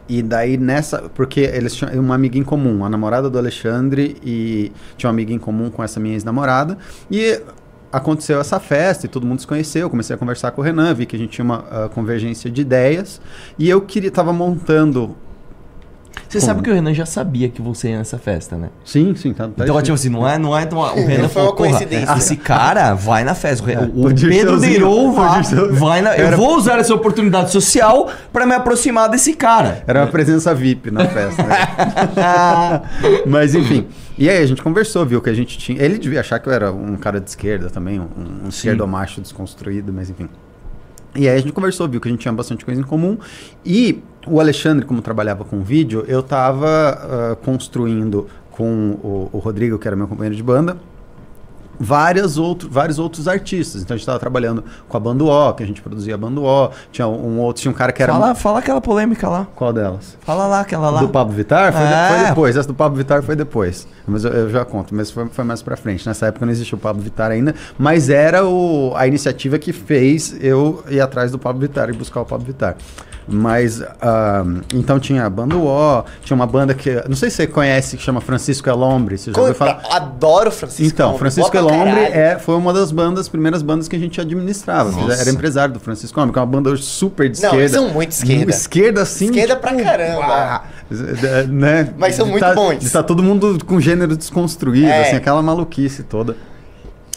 E daí nessa, porque eles tinham uma amiga em comum, a namorada do Alexandre e tinha uma amiga em comum com essa minha ex-namorada. E aconteceu essa festa e todo mundo se conheceu. Eu comecei a conversar com o Renan, vi que a gente tinha uma ah, convergência de ideias. E eu queria, tava montando. Você Como? sabe que o Renan já sabia que você ia nessa festa, né? Sim, sim, tá, tá Então, tipo assim, não é, não é, então, o Renan Foi uma falou, porra, coincidência. esse cara vai na festa. O, É, o o Pedro Deirou vai, vai na... Eu Era- vou usar essa oportunidade social pra me aproximar desse cara. Era uma presença VIP na festa. né? Mas enfim. E aí a gente conversou, viu que a gente tinha. Ele devia achar que eu era um cara de esquerda também, um, um esquerdomacho desconstruído, mas enfim. E aí a gente conversou, viu que a gente tinha bastante coisa em comum. E o Alexandre, como trabalhava com vídeo, eu tava ah, construindo com o, o Rodrigo, que era meu companheiro de banda, várias outro, vários outros artistas. Então a gente estava trabalhando com a Bando O, que a gente produzia a Bando O. Tinha um outro, tinha um cara que era. Fala, fala aquela polêmica lá. Qual delas? Fala lá, aquela lá. Do Pablo Vittar? Foi, de- É. foi depois. Essa do Pablo Vittar foi depois. Mas eu, eu já conto. Mas foi, foi mais pra frente. Nessa época não existia o Pablo Vittar ainda. Mas era o, a iniciativa que fez eu ir atrás do Pablo Vittar e buscar o Pablo Vittar. Mas, ah, então tinha a banda O, tinha uma banda que, não sei se você conhece, que chama Francisco Elombre, você já ouviu falar? Adoro Francisco Então, Elombre, Francisco Elombre é, foi uma das bandas, primeiras bandas que a gente administrava. Nossa. Era empresário do Francisco Elombre, que é uma banda hoje super de Não, esquerda. eles são muito esquerda. Esquerda, assim. Esquerda pra caramba. uá, né? Mas são De muito tá, bons. de Tá todo mundo com gênero desconstruído, É. assim, aquela maluquice toda.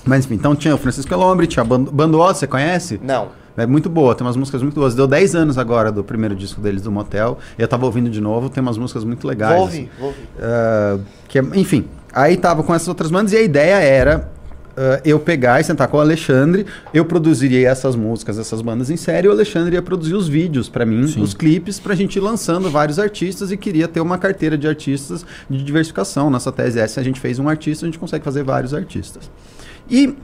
Mas enfim, então tinha o Francisco Elombre, tinha a Bando, Bando O, você conhece? Não. É muito boa, tem umas músicas muito boas. Deu 10 anos agora do primeiro disco deles, do Motel. Eu tava ouvindo de novo, tem umas músicas muito legais. Vou assim. ouvir, vou ouvir. Ah, que é- enfim, aí tava com essas outras bandas e a ideia era ah, eu pegar e sentar com o Alexandre, eu produziria essas músicas, essas bandas em série, e o Alexandre ia produzir os vídeos pra mim, Sim. os clipes, pra gente ir lançando vários artistas e queria ter uma carteira de artistas de diversificação. Nossa tese é essa, a gente fez um artista, a gente consegue fazer vários artistas. E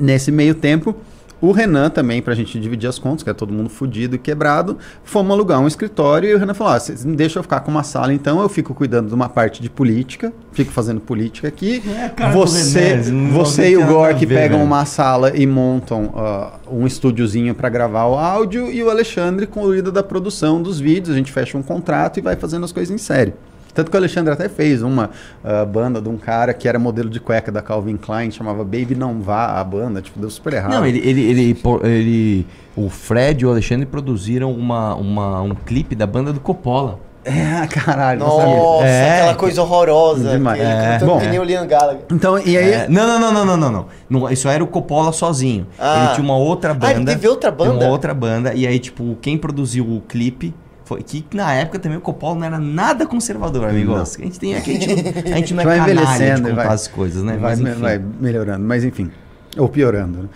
nesse meio tempo, o Renan também, pra gente dividir as contas, que é todo mundo fudido e quebrado, fomos alugar um escritório e o Renan falou: ah, vocês me deixam eu ficar com uma sala, então eu fico cuidando de uma parte de política, fico fazendo política aqui. É, você René, não- você e o Gork pegam velho. uma sala e montam ah, um estúdiozinho pra gravar o áudio e o Alexandre cuida da produção dos vídeos, a gente fecha um contrato e vai fazendo as coisas em série. Tanto que o Alexandre até fez uma uh, banda de um cara que era modelo de cueca da Calvin Klein, chamava Baby Não Vá, a banda, tipo, deu super errado. Não, ele, ele, ele, ele o Fred e o Alexandre produziram uma, uma, um clipe da banda do Coppola. É, caralho. Nossa, é, aquela coisa horrorosa. Demais. Ele é. Bom, que nem o Liam Gallagher. Então, e aí... É, não, não, não, não, não, não, Isso era o Coppola sozinho. Ele ah. tinha uma outra banda. Ah, ele teve outra banda? Uma outra banda. E aí, tipo, quem produziu o clipe foi que na época também o Coppola não era nada conservador, amigos. A gente tem aqui, a gente, a gente não é vai canalha de envelhecendo contar vai, as coisas, né? vai, Mas, vai melhorando, mas enfim. Ou piorando, né?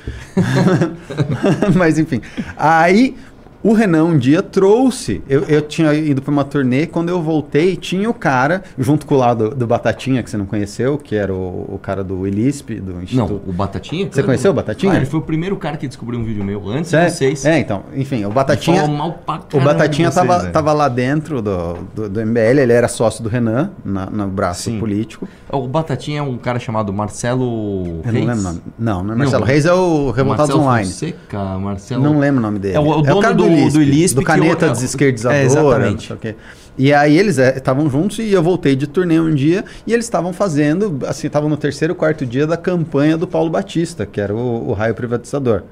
mas enfim. Aí o Renan um dia trouxe. Eu, eu tinha ido para uma turnê, quando eu voltei, tinha o cara, junto com o lá do, do Batatinha, que você não conheceu, que era o, o cara do Ilisp, do Não, Instituto. o Batatinha? Você conheceu o Batatinha? Ah, ele foi o primeiro cara que descobriu um vídeo meu antes É, de vocês. é, então, enfim, o Batatinha. mal pra O Batatinha vocês, tava, velho. tava lá dentro do, do, do MBL, ele era sócio do Renan, na, no braço Sim. político. O Batatinha é um cara chamado Marcelo Eu Reis. não lembro o nome. Não, não é Marcelo Não. Reis, é o Revoltados Marcelo Online. Fonseca, Marcelo... Não lembro o nome dele. É o- o dono cara do- do Ilisp Do caneta o- desesquerdizadora. É, exatamente. E aí eles é, estavam juntos e eu voltei de turnê um dia e eles estavam fazendo, assim, estavam no terceiro, quarto dia da campanha do Paulo Batista, que era o, o raio privatizador.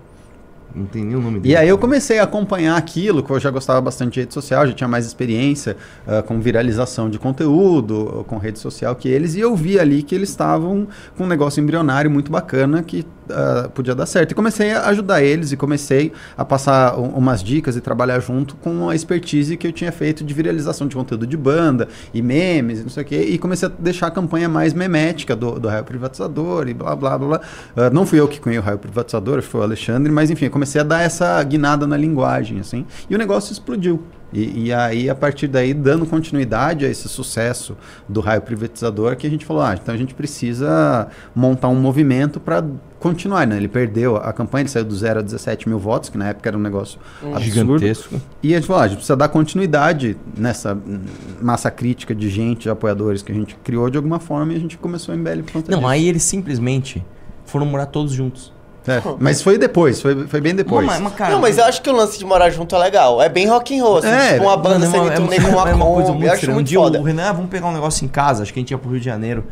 Não tem nem o nome dele. E aí eu comecei a acompanhar aquilo, que eu já gostava bastante de rede social, já tinha mais experiência ah, com viralização de conteúdo, com rede social que eles, e eu vi ali que eles estavam com um negócio embrionário muito bacana que ah, podia dar certo. E comecei a ajudar eles e comecei a passar um- umas dicas e trabalhar junto com a expertise que eu tinha feito de viralização de conteúdo de banda e memes e não sei o quê, e comecei a deixar a campanha mais memética do, do raio privatizador e blá blá blá. blá. Ah, não fui eu que cunhei o raio privatizador, foi o Alexandre, mas enfim, eu comecei a dar essa guinada na linguagem, assim, e o negócio explodiu. E, e aí, a partir daí, dando continuidade a esse sucesso do raio privatizador, que a gente falou, ah, então a gente precisa montar um movimento para continuar, né? Ele perdeu a campanha, ele saiu do 0 a 17 mil votos, que na época era um negócio absurdo. Gigantesco. E a gente falou, ah, a gente precisa dar continuidade nessa hum, massa crítica de gente, de apoiadores que a gente criou de alguma forma e a gente começou em MBL Não, disso. aí eles simplesmente foram morar todos juntos. É, mas foi depois, foi, foi bem depois. Mas, mas, cara, não, mas eu acho que o lance de morar junto é legal. É bem rock and roll, assim, É, tipo uma banda Mano, é é turnê uma- com uma é uma coisa Kombi. muito Eu acho estranha. Um dia foda. o Renan, ah, vamos pegar um negócio em casa. Acho que a gente ia pro Rio de Janeiro.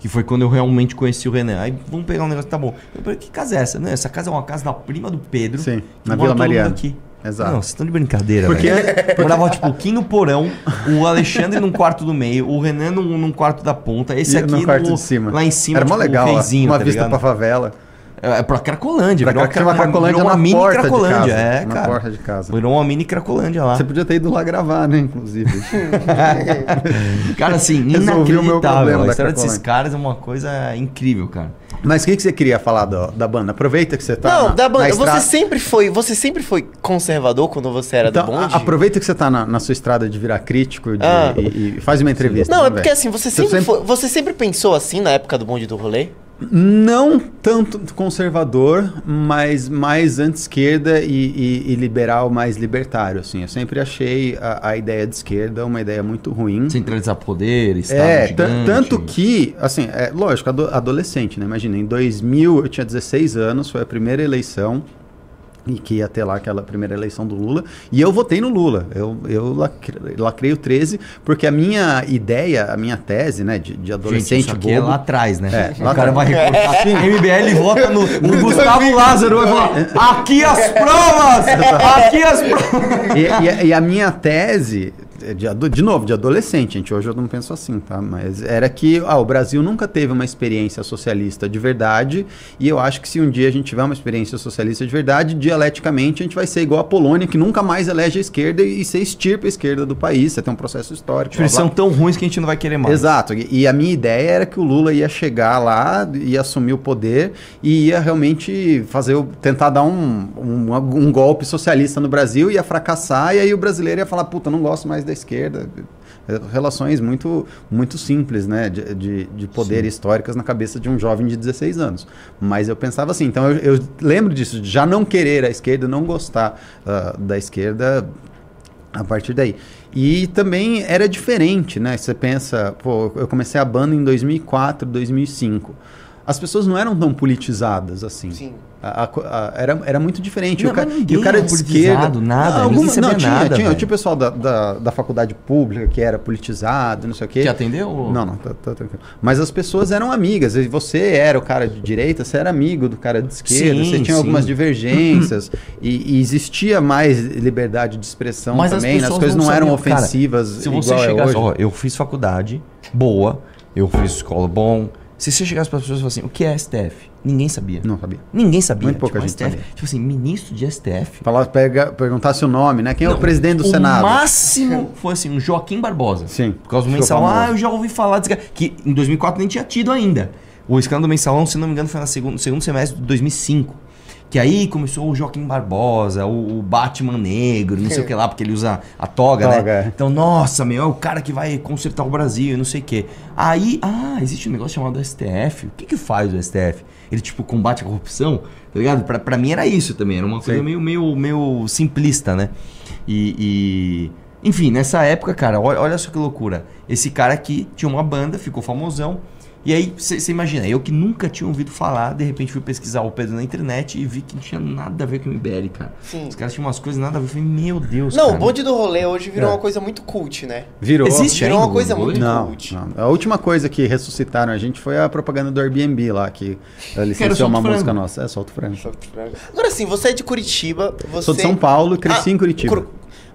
Que foi quando eu realmente conheci o Renan. Aí vamos pegar um negócio, tá bom. Eu falei, que casa é essa? Não, essa casa é uma casa da prima do Pedro. Sim, que na Vila Mariana. Aqui. Exato. Não, vocês estão de brincadeira, Porque- velho. Morava, tipo, o Kim no porão, o Alexandre num quarto do meio, o Renan num, num quarto da ponta, esse E aqui no quarto no- de cima. lá em cima, Era mó tipo, legal, o ó, reizinho, uma tá vista ligado? pra favela. É, pra Cracolândia. Pra virou uma Cracolândia virou uma na mini porta de Cracolândia. casa. É, na cara. porta de casa. Virou uma mini Cracolândia lá. Você podia ter ido lá gravar, né, inclusive. Cara, assim, Resolvi o meu inacreditável. problema A história desses caras é uma coisa incrível, cara. Mas o que, que você queria falar do- da banda? Aproveita que você tá Não, na, da banda. na Você sempre foi, você sempre foi conservador quando você era Então, do bonde? aproveita que você tá na, na sua estrada de virar crítico de- Ah. e, e faz uma entrevista. Não, é vamos porque assim, você Você sempre, sempre- foi- você sempre pensou assim na época do bonde do rolê? Não tanto conservador, mas mais anti-esquerda e, e- e liberal, mais libertário, assim. Eu sempre achei a, a ideia de esquerda uma ideia muito ruim. Centralizar poder, Estado É, gigante. tan- tanto que, assim, é lógico, ado- adolescente, né? Imagina, em 2000 eu tinha 16 anos, foi a primeira eleição, e que ia ter lá aquela primeira eleição do Lula, e eu votei no Lula. Eu, eu lacre- lacrei o 13, porque a minha ideia, a minha tese, né, de, de Gente, adolescente aqui é bobo- lá atrás, né? É, o cara vai recortar. MBL vota no, no Gustavo Lázaro vai falar: aqui as provas! Aqui as provas! e, e e a minha tese, de, ado- de novo, de adolescente, gente, hoje eu não penso assim, tá? Mas era que ah, o Brasil nunca teve uma experiência socialista de verdade, e eu acho que se um dia a gente tiver uma experiência socialista de verdade, dialeticamente a gente vai ser igual a Polônia, que nunca mais elege a esquerda e se extirpa a esquerda do país. Você tem um processo histórico. Eles são tão ruins que a gente não vai querer mais. Exato. E, a minha ideia era que o Lula ia chegar lá, ia assumir o poder e ia realmente fazer tentar dar um, um, um golpe socialista no Brasil, ia fracassar, e aí o brasileiro ia falar, puta, não gosto mais da esquerda. Relações muito, muito simples, né? De, de, de poder históricas na cabeça de um jovem de 16 anos. Mas eu pensava assim, então eu, eu lembro disso, de já não querer a esquerda, não gostar ah, da esquerda a partir daí. E também era diferente, né? Você pensa, pô, eu comecei a banda em 2004, 2005. As pessoas não eram tão politizadas assim. Sim. A- a a- era, era muito diferente. Não, o, ca- mas e o cara era de esquerda. nada, Não, sabia não, tinha, nada, tinha, tinha o pessoal da, da, da faculdade pública que era politizado, não sei o quê. Te atendeu? ou- Não, não, tá, tá tranquilo. Mas as pessoas eram amigas. Você era o cara de direita, você era amigo do cara de esquerda, Sim, você tinha sim. algumas divergências. e, e existia mais liberdade de expressão Mas as também. né? As, pessoas coisas não não, eram sabiam, cara, ofensivas Se igual você é chegasse, hoje. ó, eu fiz faculdade boa, eu fiz escola bom. Se você chegasse para as pessoas e falasse assim, o que é STF? Ninguém sabia. Não sabia. Ninguém sabia. Muito pouca tipo, gente STF, sabia. Tipo assim, ministro de STF. Falar, pega, perguntasse o nome, né? Quem é o Não, presidente do o Senado? máximo foi assim, um Joaquim Barbosa. Sim, Por causa do famoso. Ah, eu já ouvi falar desse cara. Que em 2004 nem tinha tido ainda. O escândalo do mensalão, se não me engano, foi no segundo, segundo semestre de 2005. Que aí começou o Joaquim Barbosa, o, o Batman negro, não sei o que lá, porque ele usa a toga, Toga, né? Então, nossa, meu, é o cara que vai consertar o Brasil e não sei o quê. Aí, ah, existe um negócio chamado STF. O que que faz o STF? Ele, tipo, combate a corrupção, tá ligado? Pra, pra mim era isso também, era uma coisa Sim. meio, meio, meio simplista, né? E, e- Enfim, nessa época, cara, olha, olha só que loucura. Esse cara aqui tinha uma banda, ficou famosão. E aí, você imagina, eu que nunca tinha ouvido falar, de repente fui pesquisar o Pedro na internet e vi que não tinha nada a ver com o MBL, cara. Sim. Os caras tinham umas coisas nada a ver. Eu falei, meu Deus, Não, cara. o bonde do rolê hoje virou É. uma coisa muito cult, né? Virou. Existe Virou ainda uma coisa muito Não, cult. não. A última coisa que ressuscitaram a gente foi a propaganda do Airbnb lá, que licenciou uma Frango. música nossa. É, solta o frango. Agora sim, você é de Curitiba, você... Sou de São Paulo e cresci Ah, em Curitiba. Cur-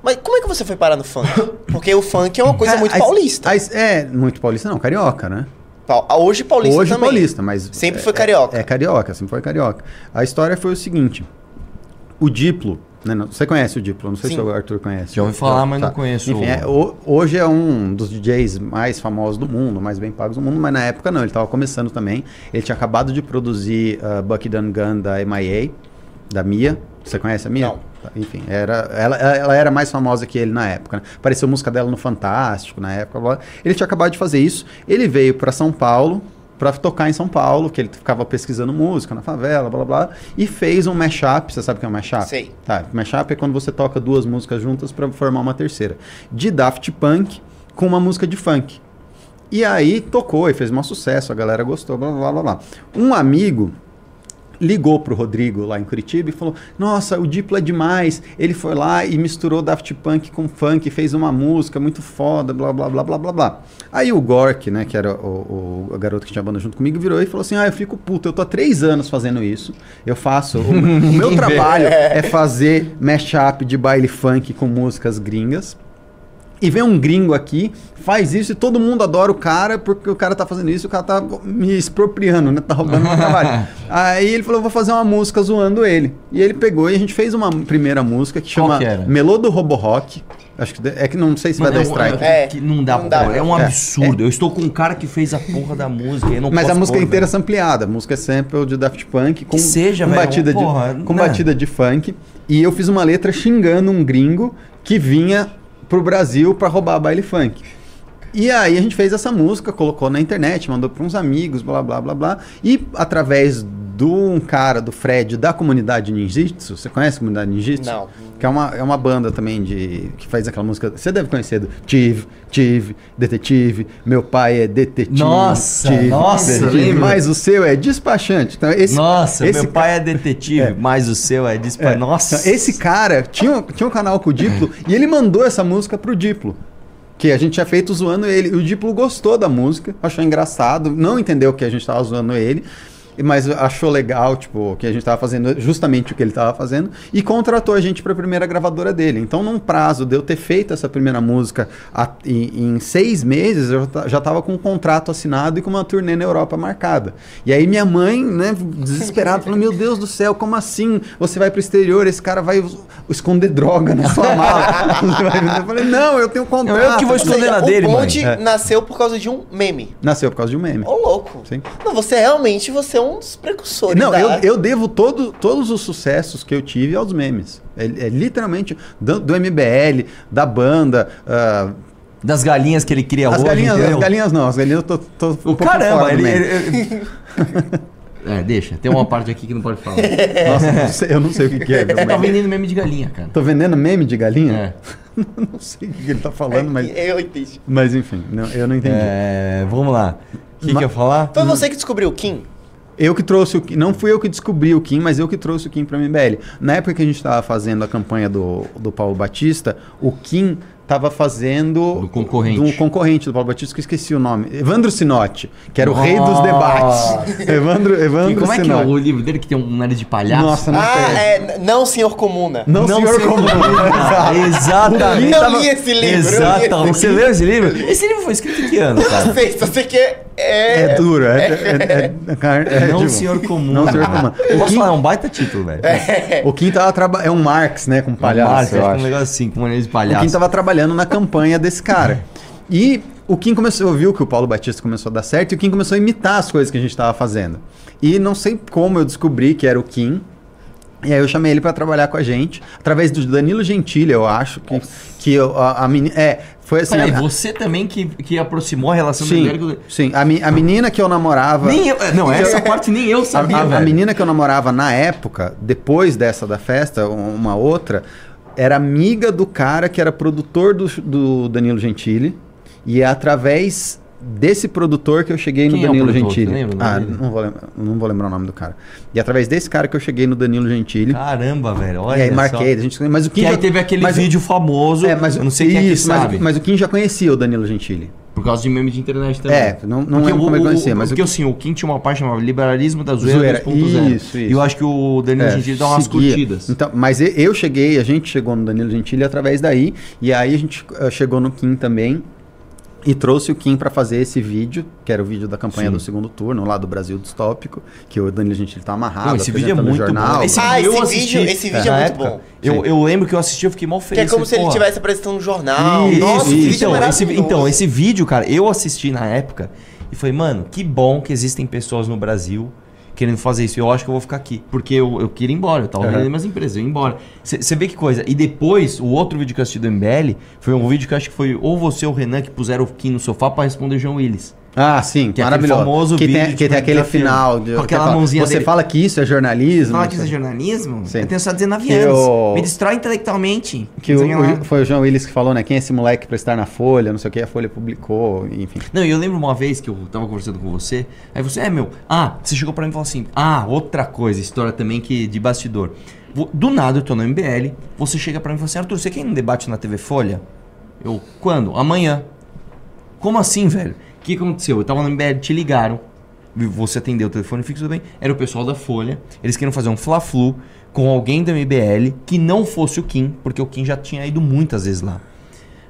Mas como é que você foi parar no funk? Porque o funk é uma coisa muito paulista. é, muito paulista não, carioca, né? Pa- Hoje paulista Hoje também. paulista, mas... Sempre é- foi carioca. É, é carioca, sempre foi carioca. A história foi o seguinte, o Diplo, né, não- você conhece o Diplo, não sei Sim. se o Arthur conhece. Já ouvi falar, mas não conheço. Enfim, é, o- hoje é um dos DJs mais famosos do mundo, mais bem pagos do mundo, mas na época não, ele estava começando também. Ele tinha acabado de produzir uh, Bucky Dun Gun da MIA, da Mia. Você conhece a Mia? Não. Enfim, era, ela, ela era mais famosa que ele na época. Né? Apareceu música dela no Fantástico na época. blá. Ele tinha acabado de fazer isso. Ele veio para São Paulo para tocar em São Paulo, que ele ficava pesquisando música na favela, blá blá blá, e fez um mashup. Você sabe o que é um mashup? Sei. Tá, mashup é quando você toca duas músicas juntas para formar uma terceira. De Daft Punk com uma música de funk. E aí tocou e fez um sucesso, a galera gostou, blá blá blá blá. Um amigo ligou pro Rodrigo lá em Curitiba e falou: Nossa, o Diplo é demais. Ele foi lá e misturou Daft Punk com funk, fez uma música muito foda, blá blá blá blá blá blá. Aí o Gork, né, que era o, o, garoto que tinha banda junto comigo, virou e falou assim: Ah, eu fico puto, eu tô há três anos fazendo isso. Eu faço. O, o meu trabalho é fazer mashup de baile funk com músicas gringas. E vem um gringo aqui, faz isso e todo mundo adora o cara porque o cara tá fazendo isso, o cara tá me expropriando, né? Tá roubando meu trabalho. Aí ele falou, vou fazer uma música zoando ele. E ele pegou e a gente fez uma primeira música que chama que? Melô do Robo Rock. Acho que é que não sei se Mano, vai dar é um- strike. É. que não dá, Não pra- dá. É um É. absurdo. Eu estou com um cara que fez a porra da música. Eu não Mas a música pôr, inteira é velho. sampleada. A música é sample de Daft Punk com, Que seja, com batida, porra, de, com né? batida de funk. E eu fiz uma letra xingando um gringo que vinha pro Brasil pra roubar baile funk. E aí a gente fez essa música, colocou na internet, mandou para uns amigos, blá blá blá blá. E através de um cara, do Fred, da comunidade Ninjitsu, você conhece a comunidade Ninjitsu? Não. Que é uma, é uma banda também de que faz aquela música. Você deve conhecer do Tive, Tive, Detetive, meu pai é detetive. Nossa, nossa, detetive. Mas o seu é despachante. Então, esse, Nossa, esse meu pai é detetive, mas o seu é dispa... é. Nossa. Então, Esse cara tinha, um- tinha um canal com o Diplo e ele mandou essa música pro Diplo. Que a gente tinha feito zoando ele. E o Diplo gostou da música, achou engraçado, não entendeu que a gente tava zoando ele, mas achou legal, tipo, que a gente tava fazendo justamente o que ele tava fazendo e contratou a gente pra primeira gravadora dele. Então, num prazo de eu ter feito essa primeira música a- em, em seis meses, eu já tava com um contrato assinado e com uma turnê na Europa marcada. E aí minha mãe, né, desesperada, falou: Meu Deus do céu, como assim? Você vai pro exterior, esse cara vai esconder droga na sua mala. Eu falei: Não, eu tenho contrato. eu que vou Ou esconder na o dele, mãe. Ponte É. nasceu por causa de um meme. Nasceu por causa de um meme. Ô, louco. Sim. Não, você realmente você é um dos precursores Não, da... eu, eu devo todo, todos os sucessos que eu tive aos memes. É, é literalmente do, do MBL, da banda. ah, Das galinhas que ele cria as, hoje, galinhas, as galinhas não, as galinhas eu tô, tô um O pouco caramba, fora do ele... meme. ele- é, deixa. Tem uma parte aqui que não pode falar. Nossa, eu não sei, eu não sei o que, que é. meu Você tá meme. vendendo meme de galinha, cara. Tô vendendo meme de galinha? É. não sei o que ele tá falando, mas, Eu entendi. mas enfim, não, eu não entendi. É, vamos lá. O que, Ma- que eu ia falar? Foi você que descobriu o Kim? Eu que trouxe o Kim, não fui eu que descobri o Kim, mas eu que trouxe o Kim pra MBL. Na época que a gente estava fazendo a campanha do, do Paulo Batista, o Kim estava fazendo Do concorrente. do concorrente do Paulo Batista, que eu esqueci o nome, Evandro Sinotti, que era o rei dos debates. Evandro, E Evandro como é que é Sinotti. o livro dele que tem um nariz de palhaço? Nossa, não ah, sei. é. Não, senhor comuna. Não, senhor comum. Exatamente. Eu li esse livro. Exatamente. Você leu esse livro? Esse livro foi escrito em que ano, cara? Não sei, só sei que é... É, É duro, é, é, é, é, é não tipo, senhor comum. Não senhor comum. O Posso Kim, falar, é um baita título, velho. o Kim tava trabalhando, é um Marx, né, com palhaço, Marca, eu acho um negócio assim, com nariz de O Kim palhaço. estava trabalhando na campanha desse cara. E o Kim começou, viu que o Paulo Batista começou a dar certo e o Kim começou a imitar as coisas que a gente estava fazendo. E não sei como eu descobri que era o Kim. E aí eu chamei ele para trabalhar com a gente, através do Danilo Gentili, eu acho, que, que eu- a, a menina... É, foi assim... Peraí, a- você também que, que aproximou a relação do sim, Guilherme com- sim. A, mi- a menina que eu namorava... Nem eu. é, Não, essa parte nem eu A, sabia, a- a velho. menina que eu namorava na época, depois dessa da festa, um- uma outra, era amiga do cara que era produtor do, do Danilo Gentili. E é através desse produtor que eu cheguei Quem é no o Danilo produtor? Gentili. Lembra o ah, não vou, lembrar, não vou lembrar o nome do cara. E é através desse cara que eu cheguei no Danilo Gentili. Caramba, velho. Olha e aí só. marquei, a gente, mas o Kim Que aí já- teve aquele mas- vídeo famoso. É, mas eu não sei quem é que isso, mas, sabe. mas o Kim já conhecia o Danilo Gentili. Por causa de meme de internet também. É, não- não lembro o- como ele o- conhecia, o- mas o- Porque assim, o Kim tinha uma parte chamada Liberalismo da Zoeira, Zoeira, 2.0. isso, E isso. eu acho que o Danilo É, Gentili dá umas seguia. curtidas. Então, mas e- eu cheguei, a gente chegou no Danilo Gentili através daí, e aí a gente eh, chegou no Kim também. E trouxe o Kim para fazer esse vídeo, que era o vídeo da campanha Sim. do segundo turno, lá do Brasil Distópico, que o Danilo Gentili tá amarrado, Não, esse vídeo é muito jornal. bom. Esse, Ah, eu esse assisti vídeo- esse vídeo é muito época. bom. Eu, eu lembro que eu assisti, eu fiquei mal Que feliz. é como se ele estivesse apresentando um jornal. Isso, Nossa, esse isso. vídeo é então, esse, maravilhoso. então, esse vídeo, cara, eu assisti na época e falei, mano, que bom que existem pessoas no Brasil querendo fazer isso. Eu acho que eu vou ficar aqui. Porque eu, eu queria ir embora. Eu tava Uhum. vendendo minhas empresas, eu ia embora. Você vê que coisa. E depois, o outro vídeo que eu assisti do MBL foi um vídeo que eu acho que foi ou você ou o Renan que puseram o Kim no sofá pra responder o João Willis. Ah, sim, Que é maravilhoso. famoso que tem, que tem aquele final. de- Com aquela que fala, mãozinha Você dele. fala que isso é jornalismo. Fala que isso é jornalismo? Sim. Eu tenho só 19 Que anos. o- Me destrói intelectualmente. Que o, o- foi o João Willis que falou, né? Quem é esse moleque pra estar na Folha, não sei o que, a Folha publicou, enfim. Não, e eu lembro uma vez que eu tava conversando com você, aí você, é meu, ah, você chegou pra mim e falou assim, ah, outra coisa, história também que de bastidor. Do nada eu tô no MBL, você chega pra mim e fala assim, Arthur, você quer ir num debate na TV Folha? Eu, quando? Amanhã. Como assim, velho? O que aconteceu? Eu tava no MBL, te ligaram, você atendeu o telefone fixo, tudo bem, era o pessoal da Folha, eles queriam fazer um Fla-Flu com alguém do MBL que não fosse o Kim, porque o Kim já tinha ido muitas vezes lá.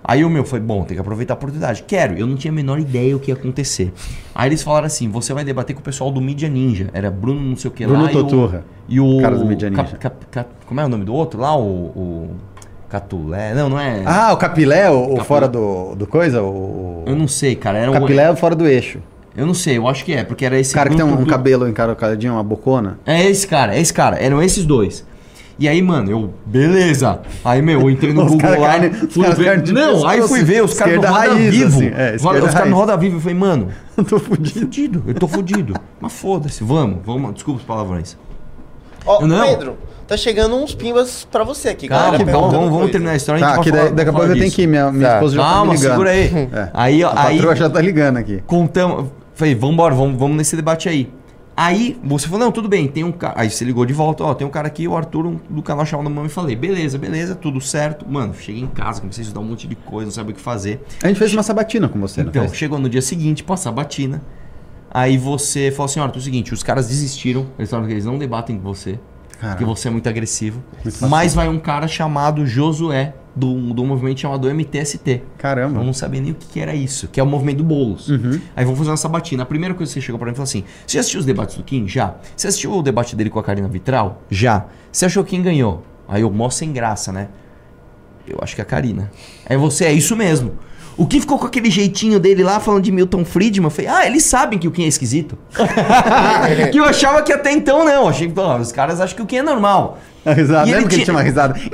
Aí o meu foi, bom, tem que aproveitar a oportunidade. Quero, eu não tinha a menor ideia o que ia acontecer. Aí eles falaram assim: você vai debater com o pessoal do Mídia Ninja. Era Bruno não sei o que Bruno lá. e o- Toturra, E o. cara do Mídia Cap- Ninja. cap- cap- como é o nome do outro lá? O. o Catulé. Não, não é. Ah, o Capilé, o, o Capilé. fora do, do coisa? O, Eu não sei, cara. Era o um- Capilé é o fora do eixo. Eu não sei, eu acho que é, porque era esse O cara que tem um, grupo um do- cabelo encarocadinho, uma bocona. É esse cara, é esse cara. Eram esses dois. E aí, mano, eu, beleza. Aí, meu, eu entrei no Os Google cara lá. carne- fui cara ver- carne Não, aí fui ver os caras no Roda raiz, Vivo. assim, é, os caras no. Roda Vivo. Eu falei, mano, Eu tô fudido. fudido, eu tô fudido. Mas foda-se, vamos, vamos. Desculpa os palavrões. Ó, Não. Pedro, tá chegando uns pimbas pra você aqui, Calma, galera. calma, perguntando vamos, vamos terminar a história. a gente Tá, vai que daí, daqui a pouco eu tenho que ir. Minha, minha Tá. esposa já tá Calma, me ligando. segura aí. É. Aí, A aí já tá ligando aqui. contamos. Falei, vambora, vamos, vamos nesse debate aí. Aí você falou, não, tudo bem, tem um cara. Aí você ligou de volta, ó, tem um cara aqui, o Arthur um- do canal chamado Mami. Falei, beleza, beleza, tudo certo. Mano, cheguei em casa, comecei a estudar um monte de coisa, não sabia o que fazer. A gente fez uma sabatina com você, não Então, chegou no dia seguinte, passar a batina. Aí você falou assim: olha, é o seguinte, os caras desistiram, eles falaram que eles não debatem com você, Caramba. porque você é muito agressivo. Muito mas vai um cara chamado Josué, do, do movimento chamado MTST. Caramba. Eu não sabia nem o que, que era isso, que é o movimento do Boulos. Uhum. Aí vamos fazer uma sabatina. A primeira coisa que você chegou pra mim e falou assim: Você já assistiu os debates do Kim? Já. Você assistiu o debate dele com a Karina Vitral? Já. Você achou que quem ganhou? Aí eu, mó sem graça, né? Eu acho que é a Karina. Aí você, é isso mesmo. O que ficou com aquele jeitinho dele lá falando de Milton Friedman? Eu falei, ah, eles sabem que o Kim é esquisito. que eu achava que até então não. Achei que, pô, os caras acham que o Kim é normal. A risada. E ele Lembra que ele tinha- uma risada?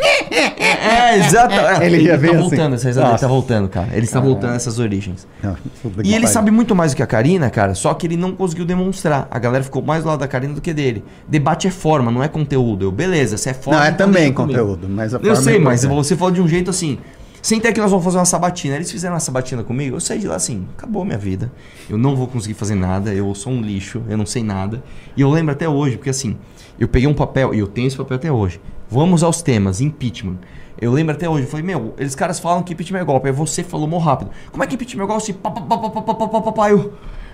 É, exato. É, Ele ia tá bem assim. voltando, essa risada dele Nossa. tá voltando, cara. Ele está voltando nessas origens. Não, puta que E ele sabe muito mais do que a Karina, cara, só que ele não conseguiu demonstrar. A galera ficou mais do lado da Karina do que dele. Debate é forma, não é conteúdo. Eu, beleza, se é forma. Não, é então também conteúdo, mas a Eu forma sei, é mas você falou de um jeito assim. Senta aqui, nós vamos fazer uma sabatina. Eles fizeram uma sabatina comigo, eu saí de lá assim, acabou minha vida. Eu não vou conseguir fazer nada, eu sou um lixo, eu não sei nada. E eu lembro até hoje, porque assim, eu peguei um papel, e eu tenho esse papel até hoje. Vamos aos temas, impeachment. Eu lembro até hoje, eu falei, meu, eles caras falam que impeachment é golpe. Aí você falou mó rápido. Como é que impeachment é golpe? Papai, eu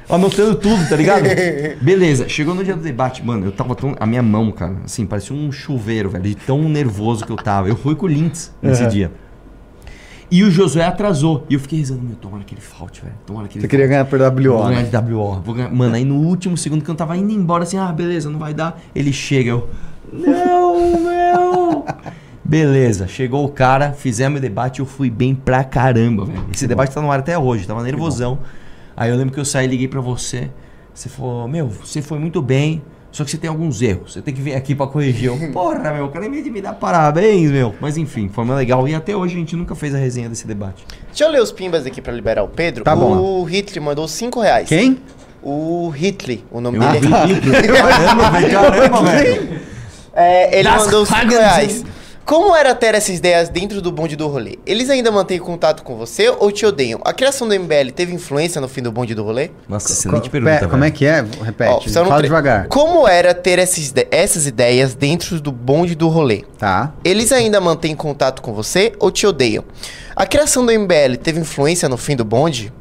anotando tudo, tá ligado? Beleza, chegou no dia do debate, mano, eu tava tão. A minha mão, cara, assim, parecia um chuveiro, velho, de tão nervoso que eu tava. Eu fui com o Lintz nesse dia. E o Josué atrasou. E eu fiquei rezando, meu, tomara que ele falte, velho. Tomara que ele Você queria ganhar por WO, Vou ganhar de WO. Vou ganhar... Mano, aí no último segundo que eu tava indo embora, assim, ah, beleza, não vai dar. Ele chega, eu. Não, meu! Beleza, chegou o cara, fizemos o debate eu fui bem pra caramba, velho. Esse debate tá no ar até hoje, tava nervosão. Aí eu lembro que eu saí e liguei pra você. Você falou, meu, você foi muito bem, só que você tem alguns erros. Você tem que vir aqui pra corrigir. Eu, porra, meu, o cara de me dar parabéns, meu. Mas enfim, foi muito legal. E até hoje a gente nunca fez a resenha desse debate. Deixa eu ler os pimbas aqui pra liberar o Pedro. Tá bom. O Hitler mandou 5 reais. Quem? O Hitler, o nome Eu dele é Caramba, velho, caramba, velho. É, ele Das mandou 5 Hagens. reais. Como era ter essas ideias dentro do bonde do rolê? Eles ainda mantêm contato com você ou te odeiam? A criação do MBL teve influência no fim do bonde do rolê? Nossa, excelente Co- pergunta, Como é que é? Ó, Repete. no Fala devagar. Como era ter essas, ide- essas ideias dentro do bonde do rolê? Tá. Eles ainda mantêm contato com você ou te odeiam? A criação do MBL teve influência no fim do bonde?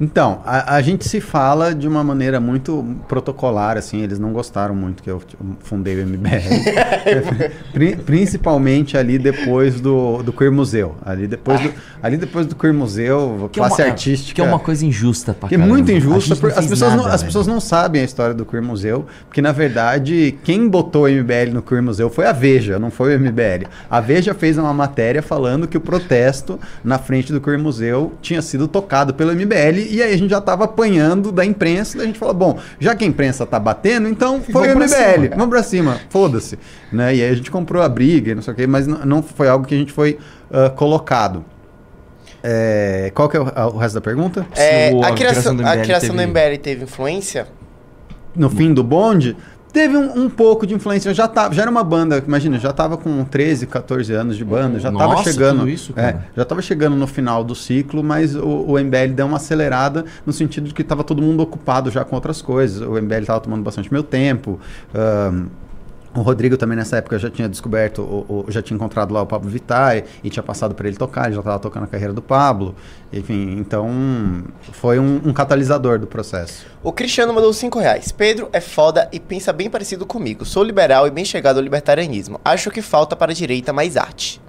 Então, a, a gente se fala de uma maneira muito protocolar, assim, eles não gostaram muito que eu fundei o MBL. Pri- Principalmente ali depois do, do Queer Museu. Ali depois do, ali depois do Queer Museu, Que é uma- classe artística. Que é uma coisa injusta pra Que é muito injusta, não porque as, pessoas, não, nada, as velho. pessoas não sabem a história do Queer Museu, porque na verdade quem botou o MBL no Queer Museu foi a Veja, não foi o MBL. A Veja fez uma matéria falando que o protesto na frente do Queer Museu tinha sido tocado pelo MBL e, e aí a gente já tava apanhando da imprensa, daí a gente falou, bom, já que a imprensa tá batendo, então foi o MBL, cima. vamos pra cima, foda-se. Né? E aí a gente comprou a briga e não sei o quê, mas não foi algo que a gente foi ah, colocado. É, qual que é o, a- o resto da pergunta? É, o- a, a criação, criação do MBL criação do teve- MBL teve influência? no fim do bonde, teve um, um pouco de influência. Eu já, tava, já era uma banda, imagina, já tava com 13, 14 anos de banda, já tava Nossa, chegando. isso, é, já tava chegando no final do ciclo, mas o, o MBL deu uma acelerada no sentido de que tava todo mundo ocupado já com outras coisas. O MBL tava tomando bastante meu tempo. ahn, o Rodrigo também nessa época já tinha descoberto, o, o- já tinha encontrado lá o Pablo Vittar e tinha passado para ele tocar, ele já estava tocando a carreira do Pablo. Enfim, então foi um, um catalisador do processo. O Cristiano mandou 5 reais. Pedro é foda e pensa bem parecido comigo. Sou liberal e bem chegado ao libertarianismo. Acho que falta para a direita mais arte.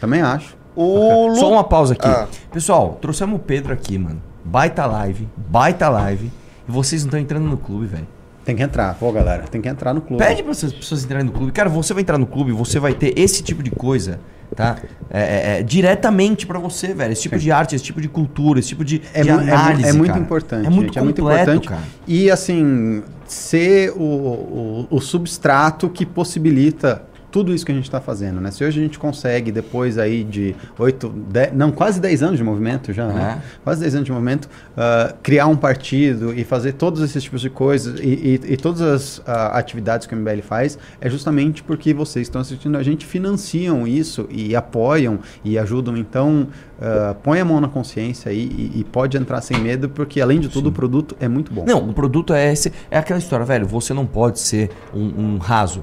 Também acho. O Lu... Só uma pausa aqui. Ah. Pessoal, trouxemos o Pedro aqui, mano. Baita live, baita live. E vocês não estão entrando no clube, velho. Tem que entrar, pô, galera. Tem que entrar no clube. Pede para as pessoas entrarem no clube. Cara, você vai entrar no clube, você vai ter esse tipo de coisa, tá? É, é, é, diretamente pra você, velho. Esse tipo de arte, esse tipo de cultura, esse tipo de, É, de é análise, é muito cara. importante. É muito gente, é muito completo, importante. cara. E assim, ser o, o, o substrato que possibilita tudo isso que a gente está fazendo, né? Se hoje a gente consegue, depois aí de oito, dez, não, quase 10 anos de movimento já, né? É. Quase 10 anos de movimento, ah, criar um partido e fazer todos esses tipos de coisas e, e- e todas as ah, atividades que o MBL faz, é justamente porque vocês estão assistindo a gente, financiam isso e apoiam e ajudam. Então, ah, põe a mão na consciência aí e, e pode entrar sem medo, porque além de tudo, o produto é muito bom. Não, o produto é esse. É aquela história, velho. Você não pode ser um, um raso.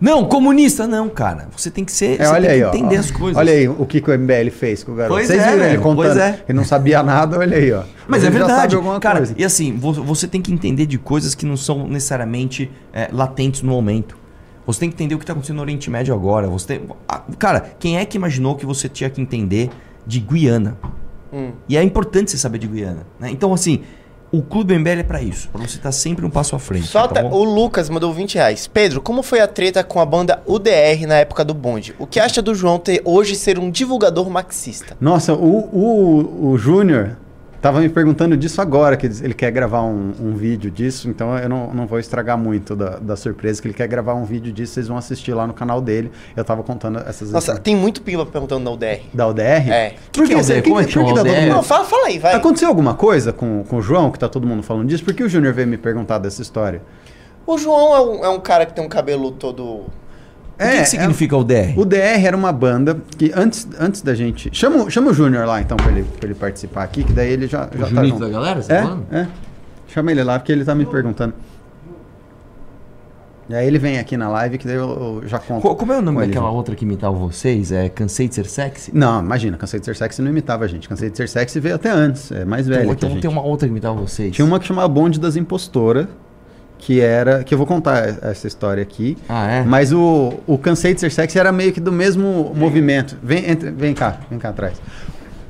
Não, comunista, não, cara. Você tem que ser. É, você olha tem aí, entender ó. as coisas. Olha aí o que, que o MBL fez com o garoto. Pois Vocês é, viram ele contando pois é. que não sabia nada, olha aí, ó. Mas Ele é já sabe verdade. Cara, coisa. e assim, vo- você tem que entender de coisas que não são necessariamente é, latentes no momento. Você tem que entender o que está acontecendo no Oriente Médio agora. Você tem... Cara, quem é que imaginou que você tinha que entender de Guiana? Hum. E é importante você saber de Guiana. né? Então, assim, o Clube MBL é pra isso. Pra você estar sempre um passo à frente. Só tá tá- bom? o Lucas mandou 20 reais. Pedro, como foi a treta com a banda UDR na época do bonde? O que acha do João ter hoje ser um divulgador marxista? Nossa, o, o, o Júnior tava me perguntando disso agora, que ele quer gravar um, um vídeo disso, então eu não, não vou estragar muito da, da surpresa, que ele quer gravar um vídeo disso, vocês vão assistir lá no canal dele. Eu tava contando essas Nossa, tem muito pimba perguntando da UDR. Da UDR? É. Por Que que é você- UDR? Como é que chama tá todo UDR? mundo- Não, fala, fala aí, vai. Aconteceu alguma coisa com, com o João, que tá todo mundo falando disso? Por que o Júnior veio me perguntar dessa história? O João é um, é um cara que tem um cabelo todo. O que, que significa o DR? O DR era uma banda que antes, antes da gente. Chama, o- chama o Júnior lá então pra ele, pra ele participar aqui, que daí ele já, já O tá Junito junto. da galera, você tá É, falando? é. Chama ele lá, porque ele tá me perguntando. E aí ele vem aqui na live, que daí eu, eu já conto. Co- Como é o nome daquela outra que imitava vocês? É Cansei de Ser Sexy? Não, imagina, Cansei de Ser Sexy não imitava a gente. Cansei de Ser Sexy veio até antes, é mais velho Então, que a então gente. tem uma outra que imitava vocês. Tinha uma que chamava Bonde das Impostoras, que era... Que eu vou contar essa história aqui. Ah, é? Mas o, o Cansei de Ser Sexy era meio que do mesmo movimento. Vem, entra- vem cá, vem cá atrás.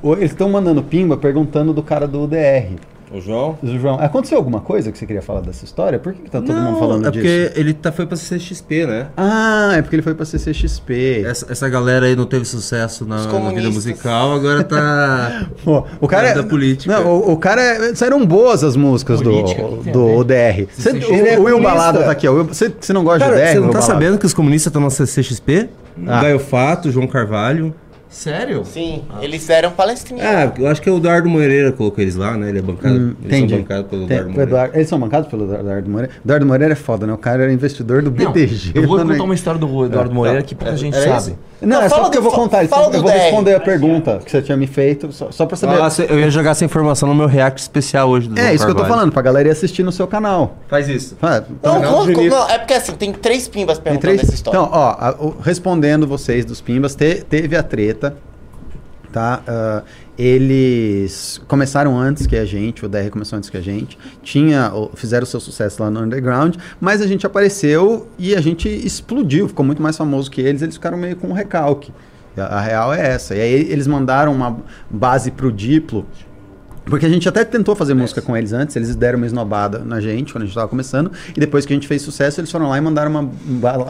Eles estão mandando pimba perguntando do cara do UDR. O João? O João, aconteceu alguma coisa que você queria falar dessa história? Por que, que tá todo Não, mundo falando é disso? porque ele tá, foi pra CXP, né? Ah, é porque ele foi pra CCXP. Essa, essa galera aí não teve sucesso na, na vida musical, agora tá. Pô, o cara É da política. Não, o, o cara é- saíram boas as músicas Política, do, do? UDR. Cê, o, é o Will. Balada tá aqui, ó. Você não gosta Cara, de UDR? você não tá Balada? sabendo que os comunistas estão na CXP? Ah. Gaio Fato, João Carvalho. Sério? Sim, eles eram palestrinhas. Ah, eu acho que é o Eduardo Moreira colocou eles lá, né? Ele é bancado. Hum, eles entendi. são bancados pelo Tem- Eduardo Moreira. Eduardo- eles são bancados pelo Eduardo Moreira. Eduardo Moreira é foda, né? O cara era investidor do Não, BTG. eu vou mano. contar uma história do Eduardo Moreira que pouca gente era sabe. Não, Não, é só fala porque eu do- vou contar. fala eu do vou DR. responder a pergunta que você tinha me feito, só, só pra saber. Ah, eu ia jogar essa informação no meu react especial hoje do é isso que eu tô falando, pra galera ir assistir no seu canal. Faz isso. Ah, então, Não, Canal como- do Junito. não, é porque assim, tem três pimbas Tem perguntando três? essa história. Então, ó, a- o- respondendo vocês dos Pimbas, te- teve a treta, tá? Ah, eles começaram antes que a gente, o DR começou antes que a gente, tinha, fizeram o seu sucesso lá no Underground, mas a gente apareceu e a gente explodiu, ficou muito mais famoso que eles, eles ficaram meio com um recalque. A, a real é essa. E aí eles mandaram uma base pro Diplo, Porque a gente até tentou fazer música com eles antes, eles deram uma esnobada na gente quando a gente tava começando, e depois que a gente fez sucesso, eles foram lá e mandaram uma,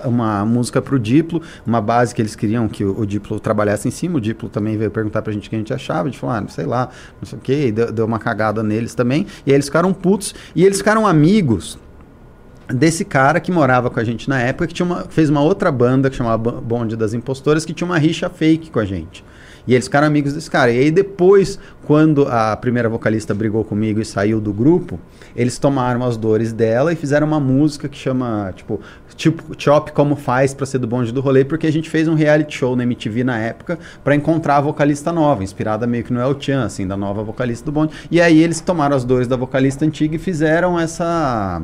uma música pro Diplo, uma base que eles queriam que o, o Diplo trabalhasse em cima, o Diplo também veio perguntar pra gente o que a gente achava, a gente falou, ah, sei lá, não sei o que, e deu, deu uma cagada neles também, e aí eles ficaram putos, e eles ficaram amigos desse cara que morava com a gente na época, que tinha uma, fez uma outra banda que chamava Bonde das Impostoras, que tinha uma rixa fake com a gente. E eles ficaram amigos desse cara. E aí depois, quando a primeira vocalista brigou comigo e saiu do grupo, eles tomaram as dores dela e fizeram uma música que chama, tipo, tipo Chop Como Faz pra ser do bonde do rolê, porque a gente fez um reality show na MTV na época pra encontrar a vocalista nova, inspirada meio que no El Chan, assim, da nova vocalista do bonde. E aí eles tomaram as dores da vocalista antiga e fizeram essa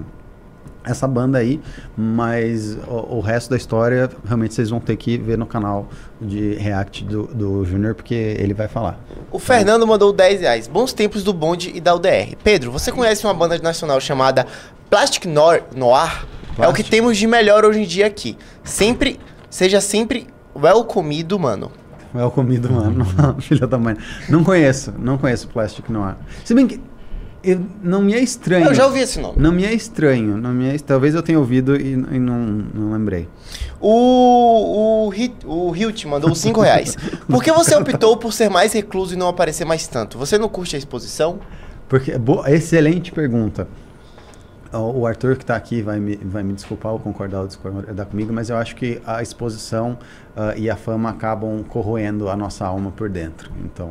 essa banda aí, mas o, o resto da história realmente vocês vão ter que ver no canal de React do, do Júnior, porque ele vai falar. O Fernando mandou 10 reais. Bons tempos do bonde e da UDR. Pedro, você conhece uma banda nacional chamada Plastic Noir? Noir? É o que Plastic? temos de melhor hoje em dia aqui. Sempre, seja sempre welcomido, mano. É o comido, mano. Filha da mãe. Não conheço, não conheço Plastic Noir. Se bem que eu, não me é estranho. Eu já ouvi esse nome. Não me é estranho. Não me é, talvez eu tenha ouvido e, e não, não lembrei. O, o, Hit- o Hilt mandou 5 reais. Por que você optou por ser mais recluso e não aparecer mais tanto? Você não curte a exposição? Porque, bo- excelente pergunta. O o Arthur que está aqui vai me, vai me desculpar ou concordar ou discordar comigo, mas eu acho que a exposição ah, e a fama acabam corroendo a nossa alma por dentro. Então,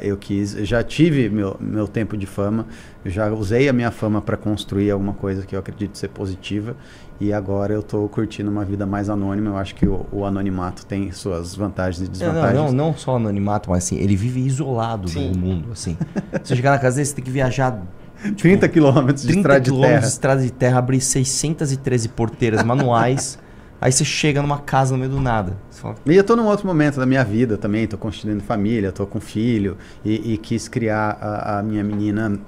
eu quis, eu já tive meu, meu tempo de fama, eu já usei a minha fama para construir alguma coisa que eu acredito ser positiva e agora eu estou curtindo uma vida mais anônima. Eu acho que o, o anonimato tem suas vantagens e Não, desvantagens. não, não, não só anonimato, mas assim, ele vive isolado Sim. do mundo, assim. Você chegar na casa dele, você tem que viajar 30 quilômetros de 30 estrada de quilômetros de terra. estrada de terra, abrir 613 porteiras manuais, aí você chega numa casa no meio do nada. Fala, E eu tô num outro momento da minha vida também, tô constituindo família, tô com filho e, e quis criar a, a minha menina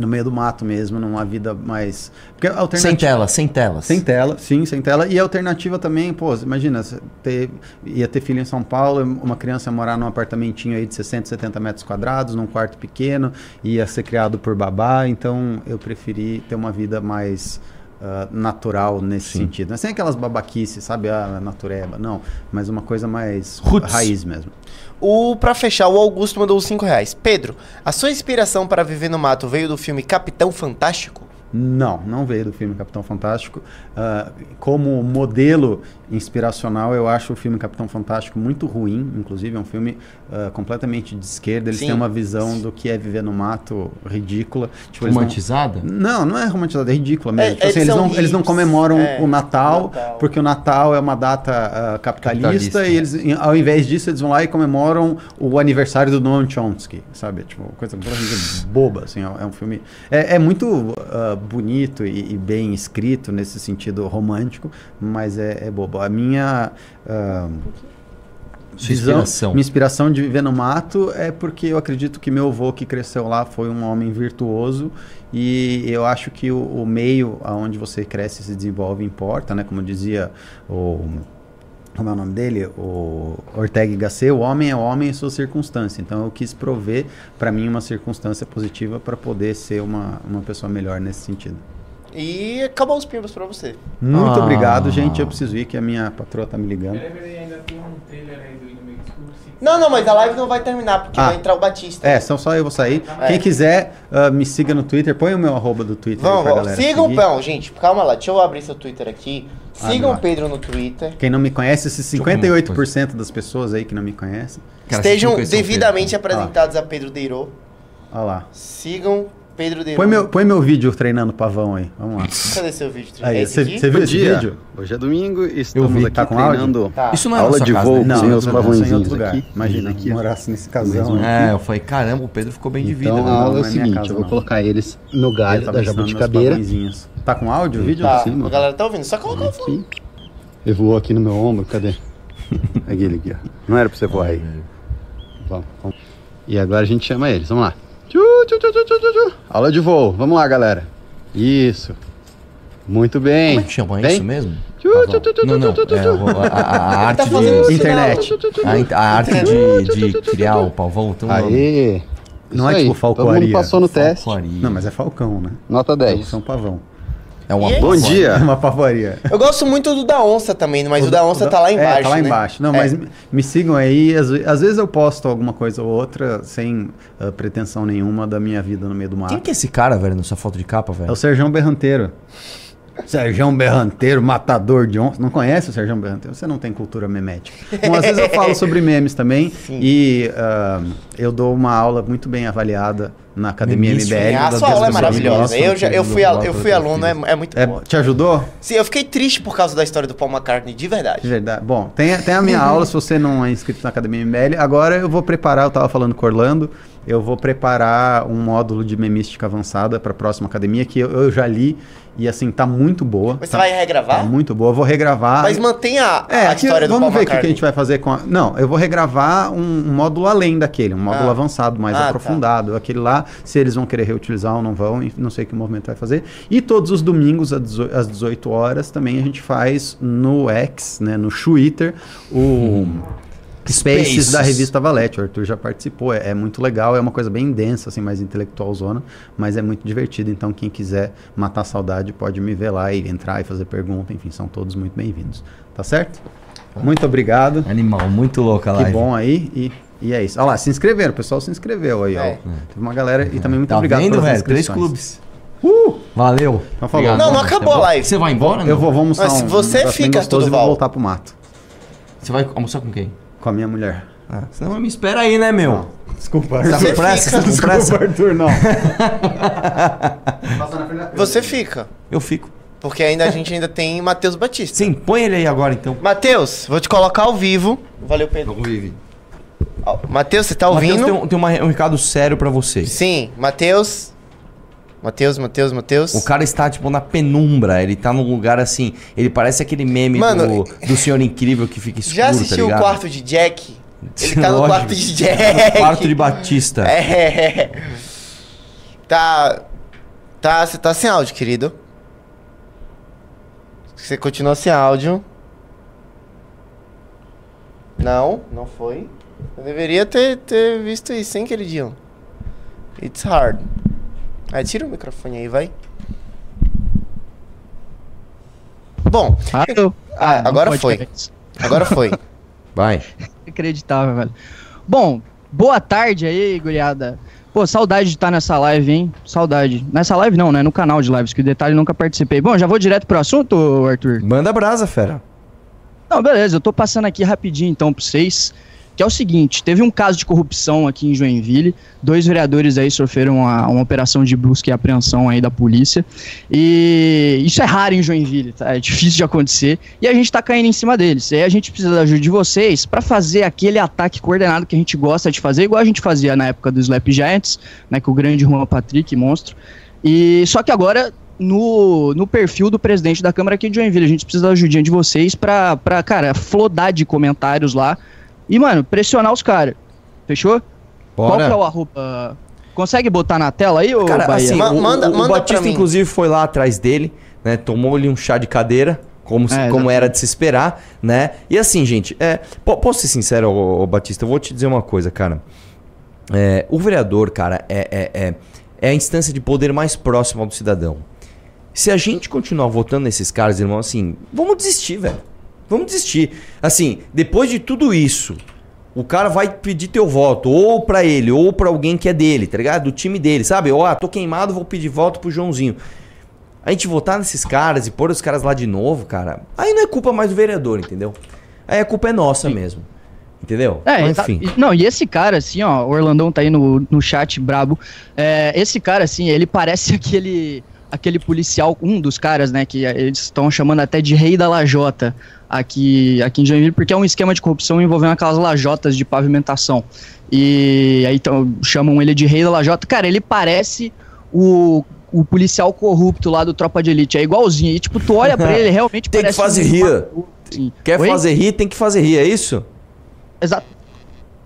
no meio do mato mesmo, numa vida mais... Porque a sem alternativa... tela, sem telas. Sem tela, sim, sem tela. E a alternativa também, pô, imagina, ter, ia ter filho em São Paulo, uma criança morar num apartamentinho aí de 60, 70 metros quadrados, num quarto pequeno, ia ser criado por babá, então eu preferi ter uma vida mais ah, natural nesse Sim. sentido. Não é sem aquelas babaquices, sabe, a natureba, não, mas uma coisa mais Roots. raiz mesmo. O, pra fechar, o Augusto mandou 5 reais. Pedro, a sua inspiração para viver no mato veio do filme Capitão Fantástico? Não, não veio do filme Capitão Fantástico. Ah, como modelo inspiracional, eu acho o filme Capitão Fantástico muito ruim. Inclusive, é um filme ah, completamente de esquerda. Eles Sim. têm uma visão do que é viver no mato ridícula. Tipo, eles não- Romantizada? Não, não é romantizado, é ridícula mesmo. É, Tipo assim, eles eles, são não, eles não comemoram é, o Natal, Natal. porque o Natal é uma data ah, capitalista, Capitalista. e eles, em- ao invés disso, eles vão lá e comemoram o aniversário do Noam Chomsky, sabe? Tipo, coisa completamente boba, assim, é é um filme... É, é muito ah, bonito e, e bem escrito nesse sentido romântico, mas é, é bobo. A minha... ah, Sua visão- inspiração. Minha inspiração de viver no mato é porque eu acredito que meu avô que cresceu lá foi um homem virtuoso e eu acho que o, o meio aonde você cresce e se desenvolve importa, né? Como dizia o como é o nome dele? O Ortega Gasset, o homem é homem em sua circunstância. Então eu quis prover para mim uma circunstância positiva para poder ser uma, uma pessoa melhor nesse sentido. E acabou os pimbas pra você. Muito Ah. obrigado, gente. Eu preciso ir que a minha patroa tá me ligando. Peraí, peraí, ainda tem um trailer aí do Inimigo Escuro. se- Não, não, mas a live não vai terminar, porque Ah. vai entrar o Batista. É, então só eu vou sair. É. Quem quiser, ah, me siga no Twitter. Põe o meu arroba do Twitter Vamos, pra galera Sigam o seguir. Pão, gente. Calma lá, deixa eu abrir seu Twitter aqui. Ah, Sigam não. o Pedro no Twitter. Quem não me conhece, esses Deixa eu ver uma 58% das pessoas aí que não me conhecem. Cara, Estejam devidamente apresentados a Pedro Deirô. Olha lá. Sigam Pedro Deirô. Põe meu, põe meu vídeo treinando pavão aí. Vamos lá. Cadê seu vídeo? É esse você viu esse dia. vídeo? Hoje é domingo e estamos vi. aqui Tá com áudio? treinando Tá. Isso não é aula de casa, voo né? com Não, meus outro pavõezinhos lugar. aqui. Imagina, Aqui, ó. morasse nesse casão. É, eu falei, caramba, o Pedro ficou bem de vida. Então a aula é não o é minha seguinte, casa, eu vou não. colocar eles no galho tava da jabuticabeira. Tá com áudio o vídeo? Tá, a galera tá ouvindo. Só colocar o fone. Aqui. Ele voou aqui no meu ombro, cadê? Aquele aqui, ó. Não era pra você voar aí. Vamos, vamos. E agora a gente chama eles, vamos lá. Tchu, tchu, tchu, tchu, tchu. Aula de voo, vamos lá, galera. Isso. Muito bem. Como é que chama Bem? isso mesmo? Tchu, Pavão. tchu, tchu, tchu, Não, é a, a- a arte tá de... Internet. A, a arte de, de criar o pavão. Tem um nome. Aê. Não Isso é aí, tipo Todo falcoaria. mundo passou no teste. Falcoaria. Não, mas é falcão, né? Nota É 10. um pavão. É uma aí? Bom É dia. uma pavoria. Eu gosto muito do da onça também, mas o, da onça tá lá embaixo. É, tá lá né? embaixo. Não, É. mas me- me sigam aí. Às, às vezes eu posto alguma coisa ou outra sem ah, pretensão nenhuma da minha vida no meio do mato. Quem que é esse cara, velho, nessa foto de capa, É velho? o Serjão Berranteiro. Serjão Berranteiro, matador de onça. Não conhece o Serjão Berranteiro? Você não tem cultura memética. Bom, às vezes eu falo sobre memes também. E ah, eu dou uma aula muito bem avaliada na Academia Memística. MBL. a sua aula é maravilhosa. Eu, já, eu, fui, eu fui aluno, é, é muito É, bom. te ajudou? Sim, eu fiquei triste por causa da história do Paul McCartney, de verdade. De verdade. Bom, tem, tem a minha aula, se você não é inscrito na Academia MBL. Agora eu vou preparar, eu tava falando com o Orlando, eu vou preparar um módulo de memística avançada para a próxima academia, que eu, eu já li e assim, tá muito boa. Mas tá, você vai regravar? Tá muito boa. Eu vou regravar. Mas mantenha a, É, a história do vamos ver o que, a gente vai fazer com a... Não, eu vou regravar um, um módulo além daquele, um módulo Ah. avançado, mais Ah, tá. aprofundado. Aquele lá, se eles vão querer reutilizar ou não vão, não sei o que movimento vai fazer. E todos os domingos, às 18 às 18 horas, também a gente faz no X, né, no Twitter, o... Spaces, Spaces. da revista Valete, o Arthur já participou, é, é muito legal, é uma coisa bem densa, assim, mais intelectual zona, mas é muito divertido, então quem quiser matar a saudade pode me ver lá e entrar e fazer pergunta, enfim, são todos muito bem-vindos, tá certo? Muito obrigado, Animal, muito louca a que bom aí, e, e é isso. Olha lá, se inscreveram, o pessoal se inscreveu aí, É. ó. Teve uma galera, e também muito Tá obrigado vendo, pelas velho? Três clubes. Valeu. Então falou. Obrigado. Não, não acabou a live. Você vai embora? Eu não? vou, vou almoçar Mas um, você um fica, gostoso e vou voltar pro mato, Você vai almoçar com quem? Com a minha mulher. Ah, senão me espera aí, né, meu? Desculpa, Tá Você com pressa? fica- Tá com pressa? Arthur, não. Você fica. Eu fico. Porque ainda a gente ainda tem Matheus Batista. Sim, põe ele aí agora, então. Matheus, vou te colocar ao vivo. Valeu, Pedro. Ó, Matheus, você tá ouvindo? Matheus, tem, um, tem uma- um recado sério pra vocês. Sim, Matheus. Matheus, Matheus, Matheus. O cara está, tipo, na penumbra. Ele tá num lugar assim. Ele parece aquele meme Mano, do, do Senhor Incrível que fica escuro, Já tá assistiu o ligado? quarto de Jack? Ele tá no quarto de Jack. Quarto de Batista. É. Tá. Tá, você tá sem áudio, querido. Você continua sem áudio. Não, não foi. Eu deveria ter, ter visto isso, hein, queridinho? It's hard. Aí tira o microfone aí, vai. Bom, Parou. Ah, não agora foi. agora foi. Vai. Inacreditável, velho. Bom, boa tarde aí, guriada. Pô, saudade de estar nessa live, hein? Saudade. Nessa live não, né? No canal de lives, que o detalhe eu nunca participei. Bom, já vou direto pro assunto, Arthur? Manda brasa, fera. Não, beleza, eu tô passando aqui rapidinho então pra vocês. Que é o seguinte, teve um caso de corrupção aqui em Joinville, dois vereadores aí sofreram uma, uma operação de busca e apreensão aí da polícia, e isso é raro em Joinville, tá? é difícil de acontecer, e a gente tá caindo em cima deles, e aí a gente precisa da ajuda de vocês pra fazer aquele ataque coordenado que a gente gosta de fazer, igual a gente fazia na época dos Slap Giants, né, com o grande Juan Patrick, monstro, e só que agora no, no perfil do presidente da Câmara aqui de Joinville. A gente precisa da ajudinha de vocês pra cara, flodar de comentários lá e, mano, pressionar os caras. Fechou? Qual que é o arroba? Consegue botar na tela aí, ô Cara, Bahia? assim, o, manda- o, o manda pra Batista, mim. inclusive, foi lá atrás dele, né? Tomou-lhe um chá de cadeira, como, se- É, como era de se esperar, né? E assim, gente, é, po- posso ser sincero, ô, ô, Batista, eu vou te dizer uma coisa, cara. É, o vereador, cara, é, é, é, é a instância de poder mais próxima do cidadão. Se a gente continuar votando nesses caras, irmão, assim, vamos desistir, velho. Vamos desistir. Assim, depois de tudo isso, o cara vai pedir teu voto, ou pra ele, ou pra alguém que é dele, tá ligado? Do time dele, sabe? Ó, ah, tô queimado, vou pedir voto pro Joãozinho. A gente votar nesses caras e pôr os caras lá de novo, cara, aí não é culpa mais do vereador, entendeu? Aí a culpa é nossa mesmo. Entendeu? É, Mas, tá- e- não, e esse cara, assim, ó, o Orlandão tá aí no, no chat brabo. É, esse cara, assim, ele parece aquele aquele policial, um dos caras, né, que eles estão chamando até de rei da lajota aqui, aqui em Joinville, porque é um esquema de corrupção envolvendo aquelas lajotas de pavimentação. E aí então, chamam ele de rei da lajota. Cara, ele parece o, o policial corrupto lá do Tropa de Elite, é igualzinho. E tipo, tu olha pra ele, realmente Tem que fazer um- rir. Sim. Quer Oi? fazer rir, tem que fazer rir, é isso? Exa-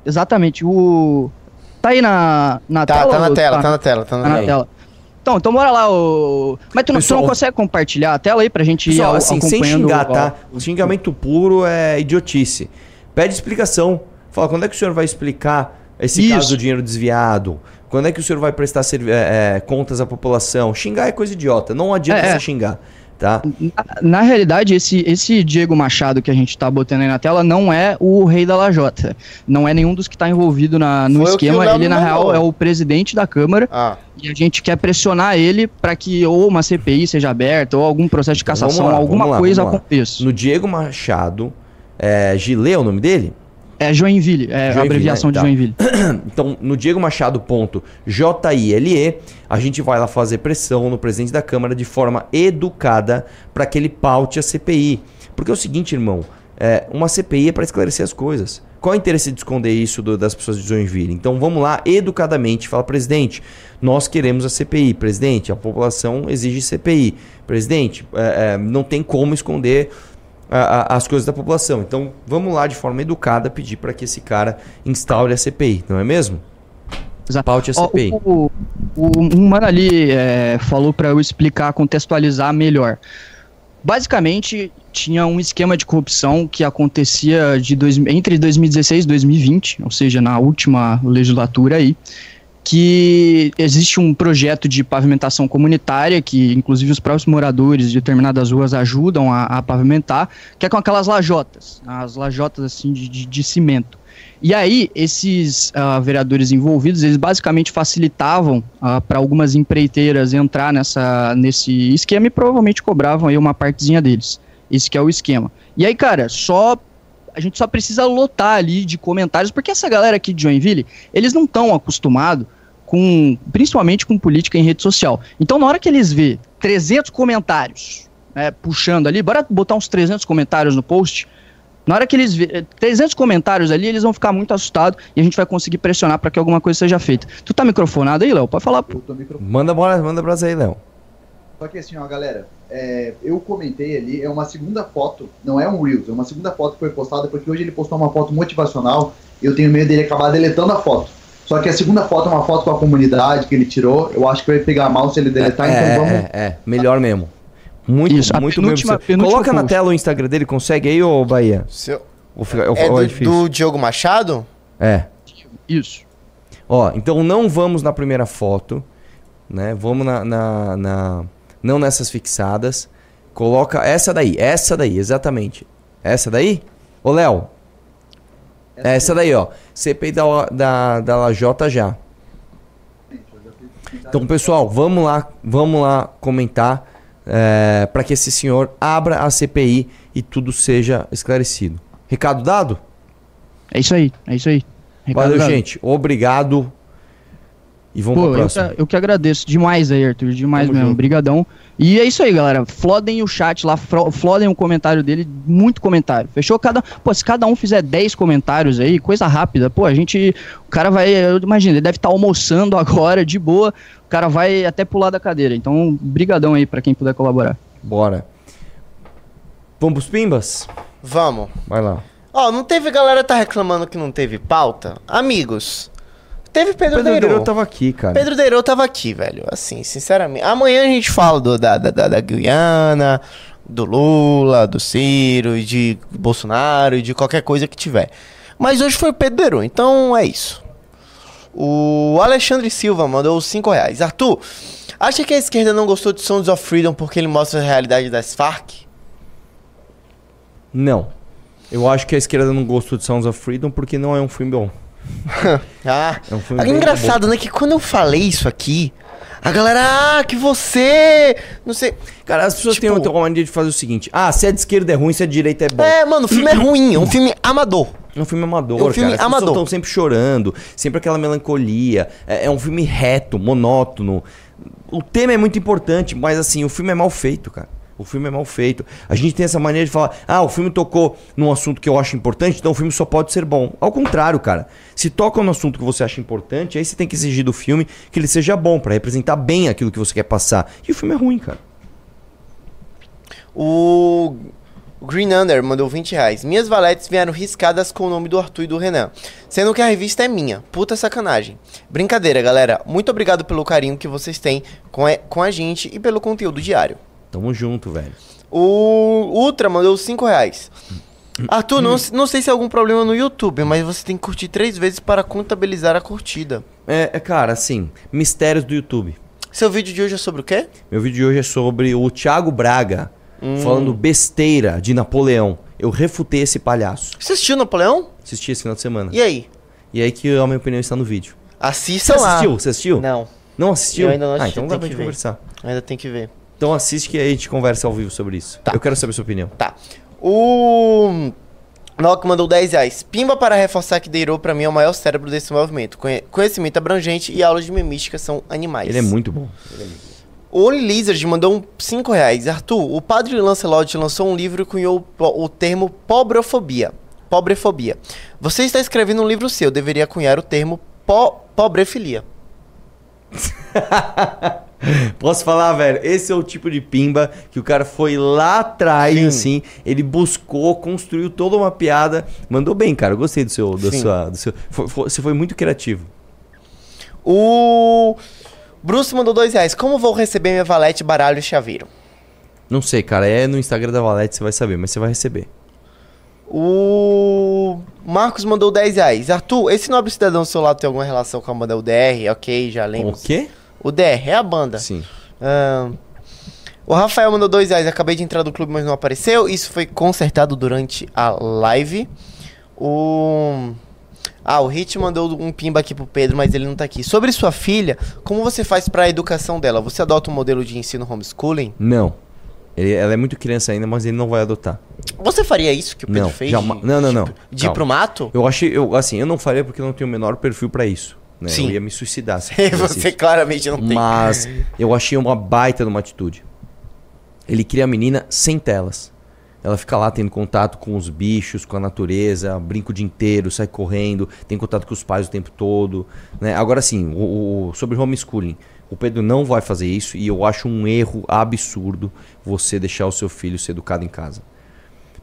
exatamente. O. Tá aí na, na Tá, tela? tá na tela, tá na tela, tá Tá na na tela. Então, então bora lá, o. Mas tu não, tu Pessoal- não consegue compartilhar a tela aí pra gente ir Pessoal, ao- assim, sem acompanhando xingar, o- tá? o- Xingamento puro é idiotice. Pede explicação. Fala, quando é que o senhor vai explicar esse Isso. caso do dinheiro desviado? Quando é que o senhor vai prestar é, é, contas à população? Xingar é coisa idiota. Não adianta É, é. você xingar, tá? Na, na realidade, esse, esse Diego Machado que a gente tá botando aí na tela não é o rei da lajota. Não é nenhum dos que tá envolvido na, no Foi o que o esquema. Ele, na real, é o presidente da Câmara. Ah, E a gente quer pressionar ele para que ou uma CPI seja aberta ou algum processo de cassação, lá, alguma lá, coisa aconteça. No Diego Machado, é, Gilê é o nome dele? É Joinville, é a Joinville, abreviação né? de Tá. Joinville. Então, no Diego Machado ponto J-I-L-E, a gente vai lá fazer pressão no presidente da Câmara de forma educada para que ele paute a CPI. Porque é o seguinte, irmão, é, uma CPI é para esclarecer as coisas. Qual é o interesse de esconder isso do- das pessoas de Joinville? Então vamos lá, educadamente, fala, presidente, nós queremos a CPI. Presidente, a população exige CPI. Presidente, é, é, não tem como esconder a- a- as coisas da população. Então vamos lá, de forma educada, pedir para que esse cara instaure a CPI, não é mesmo? Exato. Paute a CPI. o, o, um mano ali é, falou para eu explicar, contextualizar melhor. Basicamente, tinha um esquema de corrupção que acontecia de dois, entre 2016 e 2020, ou seja, na última legislatura aí, que existe um projeto de pavimentação comunitária, que inclusive os próprios moradores de determinadas ruas ajudam a, a pavimentar, que é com aquelas lajotas, as lajotas assim de, de, de cimento. E aí, esses ah, vereadores envolvidos, eles basicamente facilitavam para algumas empreiteiras entrar nessa, nesse esquema e provavelmente cobravam aí uma partezinha deles. Esse que é o esquema. E aí, cara, só a gente só precisa lotar ali de comentários, porque essa galera aqui de Joinville, eles não estão acostumados com, principalmente com política em rede social. Então, na hora que eles vê 300 comentários, né, puxando ali, bora botar uns 300 comentários no post, na hora que eles vê 300 comentários ali, eles vão ficar muito assustados e a gente vai conseguir pressionar para que alguma coisa seja feita. Tu tá microfonado aí, Léo? Pode falar. pô. Eu tô micro... Manda bora, manda brasa aí, Léo. Só que assim, ó, galera, é, eu comentei ali, é uma segunda foto, não é um Reels, é uma segunda foto que foi postada, porque hoje ele postou uma foto motivacional e eu tenho medo dele acabar deletando a foto. Só que a segunda foto é uma foto com a comunidade que ele tirou, eu acho que vai pegar mal se ele deletar, é, então vamos. é, é, melhor mesmo. Muito, Isso, muito penúltima- mesmo. Coloca na post. tela o Instagram dele, consegue aí, ô Bahia? seu- Ou fica- ou- é ou do, difícil? do Diogo Machado? É. Isso. Ó, então não vamos na primeira foto, né? Vamos na, na, na- não nessas fixadas. Coloca essa daí, essa daí, exatamente. Essa daí? Ô, Léo. Essa daí, ó. CPI da, da, da Lajota já. Então, pessoal, vamos lá, vamos lá comentar é, para que esse senhor abra a CPI e tudo seja esclarecido. Recado dado? É isso aí, é isso aí. Recado Valeu, dado. gente. Obrigado. E vamos Pô, pra eu, próxima. que, eu que agradeço demais aí, Arthur, demais Tamo mesmo, junto. brigadão. E é isso aí, galera, flodem o chat lá, flodem o comentário dele, muito comentário, fechou? Cada, pô, se cada um fizer 10 comentários aí, coisa rápida, pô, a gente, o cara vai, eu imagino, ele deve estar almoçando agora, de boa, o cara vai até pular da cadeira, então, brigadão aí pra quem puder colaborar. Bora. Vamos pros pimbas? Vamos. Vai lá. Ó, não teve galera tá reclamando que não teve pauta? Amigos, teve Pedro, Pedro Deiro. Deiro tava aqui, cara. Pedro Deiro tava aqui, velho. Assim, sinceramente. Amanhã a gente fala do, da, da, da, Guiana, do Lula, do Ciro, de Bolsonaro, de qualquer coisa que tiver. Mas hoje foi o Pedro Deiro, então é isso. O Alexandre Silva mandou os 5 reais. Arthur, acha que a esquerda não gostou de Sons of Freedom porque ele mostra a realidade das Farc? Não. Eu acho que a esquerda não gostou de Sounds of Freedom porque não é um filme bom. Ah, É um filme é engraçado, né? Que quando eu falei isso aqui, a galera, ah, que você. Não sei. Cara, as pessoas Tipo- têm uma mania de fazer o seguinte: ah, se é de esquerda é ruim, se é de direita é bom. É, mano, o filme é ruim, é um filme amador. É um filme amador, É um filme cara. As amador. estão sempre chorando, sempre aquela melancolia. É, é um filme reto, monótono. O tema é muito importante, mas assim, o filme é mal feito, cara. O filme é mal feito. A gente tem essa maneira de falar, ah, o filme tocou num assunto que eu acho importante, então o filme só pode ser bom. Ao contrário, cara. Se toca no assunto que você acha importante, aí você tem que exigir do filme que ele seja bom, pra representar bem aquilo que você quer passar. E o filme é ruim, cara. O Green Under mandou 20 reais. Minhas valetes vieram riscadas com o nome do Arthur e do Renan. Sendo que a revista é minha. Puta sacanagem. Brincadeira, galera. Muito obrigado pelo carinho que vocês têm com a gente e pelo conteúdo diário. Tamo junto, velho. O Ultra mandou 5 reais. Arthur, não, não sei se é algum problema no YouTube, mas você tem que curtir três vezes para contabilizar a curtida. É, é, cara, assim, mistérios do YouTube. Seu vídeo de hoje é sobre o quê? Meu vídeo de hoje é sobre o Thiago Braga falando besteira de Napoleão. Eu refutei esse palhaço. Você assistiu Napoleão? Assisti esse final de semana. E aí? E aí que a minha opinião está no vídeo. Você Assistam lá. assistiu? Você assistiu? Não, Não assistiu? Eu ainda não Ah, assisti, então dá pra que gente ver. conversar. ainda tem que ver. Então assiste que aí a gente conversa ao vivo sobre isso. Tá. Eu quero saber a sua opinião. Tá. O Nock mandou 10 reais. Pimba para reforçar que Deiro pra mim é o maior cérebro desse movimento. Conhe- Conhecimento abrangente e aulas de memística são animais. Ele é muito bom. O Only Lizard mandou um 5 reais. Arthur, o padre Lancelot lançou um livro e cunhou o o termo pobrefobia. Pobrefobia. Você está escrevendo um livro seu, deveria cunhar o termo po pobrefilia. Posso falar, velho? Esse é o tipo de pimba que o cara foi lá atrás, Sim. assim, ele buscou, construiu toda uma piada. Mandou bem, cara. Eu gostei do seu. Sim. sua, do seu foi- foi- você foi muito criativo. O Bruce mandou 2 reais. Como vou receber minha valete, baralho e chaveiro? Não sei, cara. É no Instagram da Valete, você vai saber, mas você vai receber. O Marcos mandou 10 reais. Arthur, esse nobre cidadão do seu lado tem alguma relação com a banda UDR? Ok, já lembro. O quê? O DR é a banda. Sim. O Rafael mandou 2 reais. Acabei de entrar do clube, mas não apareceu. Isso foi consertado durante a live. O. Ah, o Hit mandou um pimba aqui pro Pedro, mas ele não tá aqui. Sobre sua filha, como você faz pra educação dela? Você adota um modelo de ensino homeschooling? Não. Ele- ela é muito criança ainda, mas ele não vai adotar. Você faria isso que o Pedro Não, fez? jamais- de- não, não, de- não. De ir pro mato? Eu achei, eu, assim, eu não faria porque eu não tenho o menor perfil pra isso. Né? Sim. Eu ia me suicidar. se Você claramente não tem. Mas eu achei uma baita numa atitude. Ele cria a menina sem telas. Ela fica lá tendo contato com os bichos, com a natureza, brinca o dia inteiro, sai correndo, tem contato com os pais o tempo todo. Né? Agora sim, o, o- sobre homeschooling. O Pedro não vai fazer isso e eu acho um erro absurdo você deixar o seu filho ser educado em casa.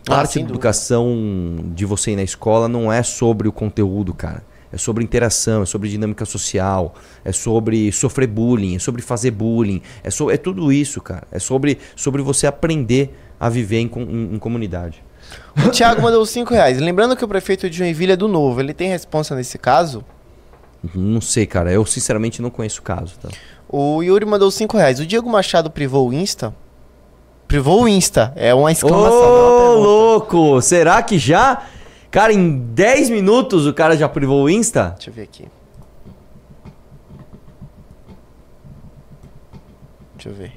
Ah, Parte sem da educação de você ir na escola não é sobre o conteúdo, cara. É sobre interação, é sobre dinâmica social, é sobre sofrer bullying, é sobre fazer bullying, é, so, é tudo isso, cara. É sobre, sobre você aprender a viver em, em- em comunidade. O Thiago mandou 5 reais. Lembrando que o prefeito de Joinville é do Novo. Ele tem responsa nesse caso? Não sei, cara. Eu sinceramente não conheço o caso, tá? O Yuri mandou 5 reais. O Diego Machado privou o Insta? Privou o Insta. É uma Ô, exclamação. uma pergunta. louco! Será que já? Cara, em 10 minutos o cara já privou o Insta? Deixa eu ver aqui. Deixa eu ver.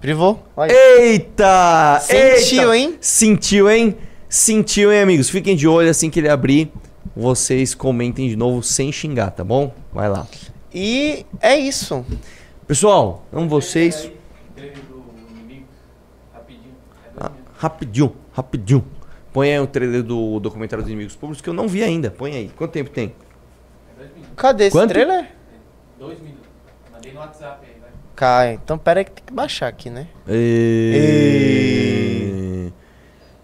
Privou? Olha. Eita! Sentiu, Eita! hein? Sentiu, hein? Sentiu, hein, amigos? Fiquem de olho assim que ele abrir. Vocês comentem de novo sem xingar, tá bom? Vai lá. E é isso. Pessoal, amo vocês. Ah, rapidinho, rapidinho. Põe aí o trailer do documentário dos inimigos públicos que eu não vi ainda. Põe aí. Quanto tempo tem? É dois minutos. Cadê esse Quanto? trailer? Dois minutos. Mandei no WhatsApp aí, vai. Cai. Então pera aí que tem que baixar aqui, né? E...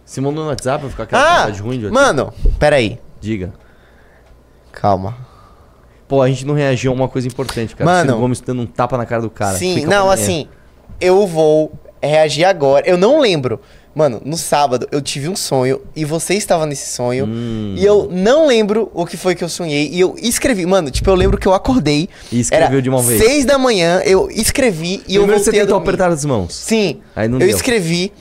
Você mandou no WhatsApp pra ficar aquela Ah! vontade ruim de Mano, pera aí. Diga. Calma. Pô, a gente não reagiu a uma coisa importante, cara. Mano. Ciro Gomes dando um tapa na cara do cara. Sim, Fica não, assim, eu vou reagir agora. Eu não lembro. Mano, no sábado eu tive um sonho e você estava nesse sonho. Hum. E eu não lembro o que foi que eu sonhei. E eu escrevi. Mano, tipo, eu lembro que eu acordei. E escreveu era de uma vez. Seis da manhã, eu escrevi e eu Primeiro você voltei a tentou apertar as mãos. Sim, Aí não eu deu. escrevi.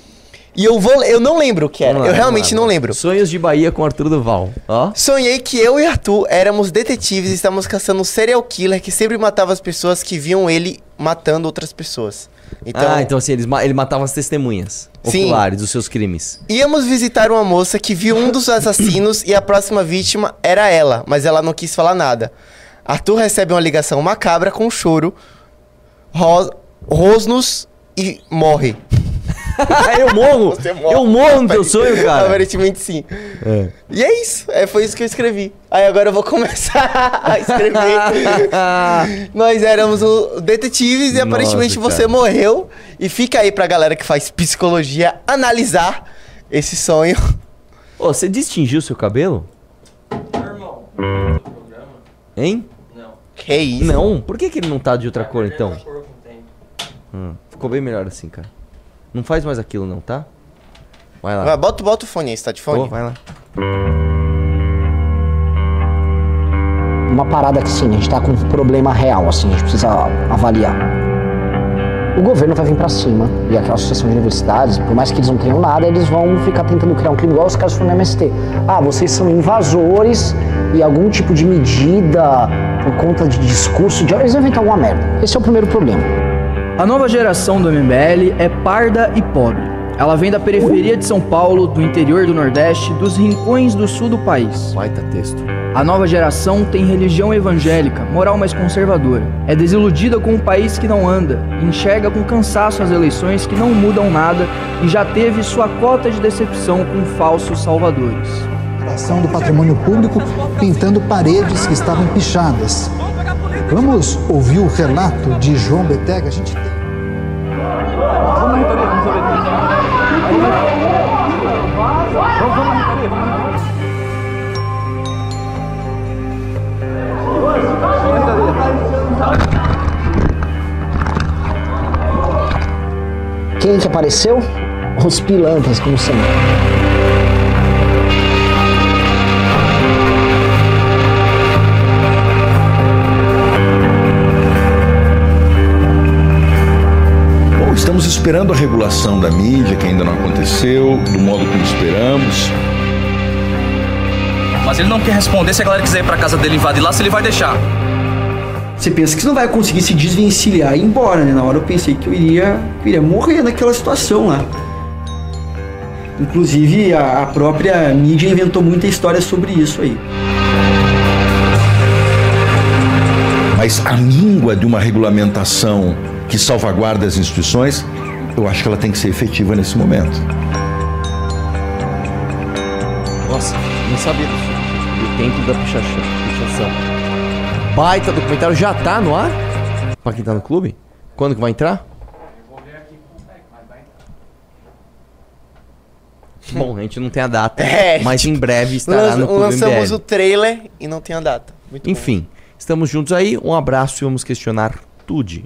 E eu vou. Eu não lembro o que era. Lá, eu realmente não lembro. Sonhos de Bahia com Arthur Duval. Ó. Sonhei que eu e Arthur éramos detetives e estávamos caçando um serial killer que sempre matava as pessoas que viam ele matando outras pessoas. Então, ah, então assim, eles ma- ele matava as testemunhas Sim. oculares dos seus crimes. íamos visitar uma moça que viu um dos assassinos e a próxima vítima era ela, mas ela não quis falar nada. Arthur recebe uma ligação macabra com choro, ros, rosnos e morre. eu morro! Você morre. Eu morro no teu sonho, cara. Aparentemente sim. É. E é isso. É, foi isso que eu escrevi. Aí agora eu vou começar a escrever. Nós éramos o- detetives e Nossa, aparentemente você cara. morreu. E fica aí pra galera que faz psicologia analisar esse sonho. Ô, você distingiu seu cabelo? Irmão? Hein? Não. Que isso? Não. Por que, que ele não tá de outra cor, perdendo então? cor. Hum, ficou bem melhor assim, cara. Não faz mais aquilo, não, tá? Vai lá. Vai, bota, bota o fone aí, você tá de fone? Vai lá. uma parada que sim, a gente tá com um problema real, assim, a gente precisa avaliar. O governo vai vir pra cima e aquela associação de universidades, por mais que eles não tenham nada, eles vão ficar tentando criar um clima igual os caras foram no MST. Ah, vocês são invasores e algum tipo de medida por conta de discurso de. Eles vão inventar alguma merda. Esse é o primeiro problema. A nova geração do MBL é parda e pobre. Ela vem da periferia de São Paulo, do interior do Nordeste, dos rincões do sul do país. Baita texto. A nova geração tem religião evangélica, moral mais conservadora. É desiludida com um país que não anda, enxerga com cansaço as eleições que não mudam nada e já teve sua cota de decepção com falsos salvadores. ação do patrimônio público pintando paredes que estavam pichadas. Vamos ouvir o relato de João Betega? A gente tem. Quem que apareceu? Os pilantras, como sempre. Estamos esperando a regulação da mídia, que ainda não aconteceu, do modo como esperamos. Mas ele não quer responder se a galera quiser ir pra casa dele invadir lá, se ele vai deixar. Você pensa que você não vai conseguir se desvencilhar e ir embora, né? Na hora eu pensei que eu iria, eu iria morrer naquela situação lá. Inclusive, a, a própria mídia inventou muita história sobre isso aí. Mas a míngua de uma regulamentação que salvaguarda as instituições, eu acho que ela tem que ser efetiva nesse momento. Nossa, não sabia disso. O tempo da pichação. pichação. Baita documentário já tá no ar? Pra quem tá no clube? Quando que vai entrar? Bom, a gente não tem a data, É, mas em breve estará no Clube lançamos MBL. o trailer e não tem a data. Muito bom. Enfim, estamos juntos aí. Um abraço e vamos questionar tudo.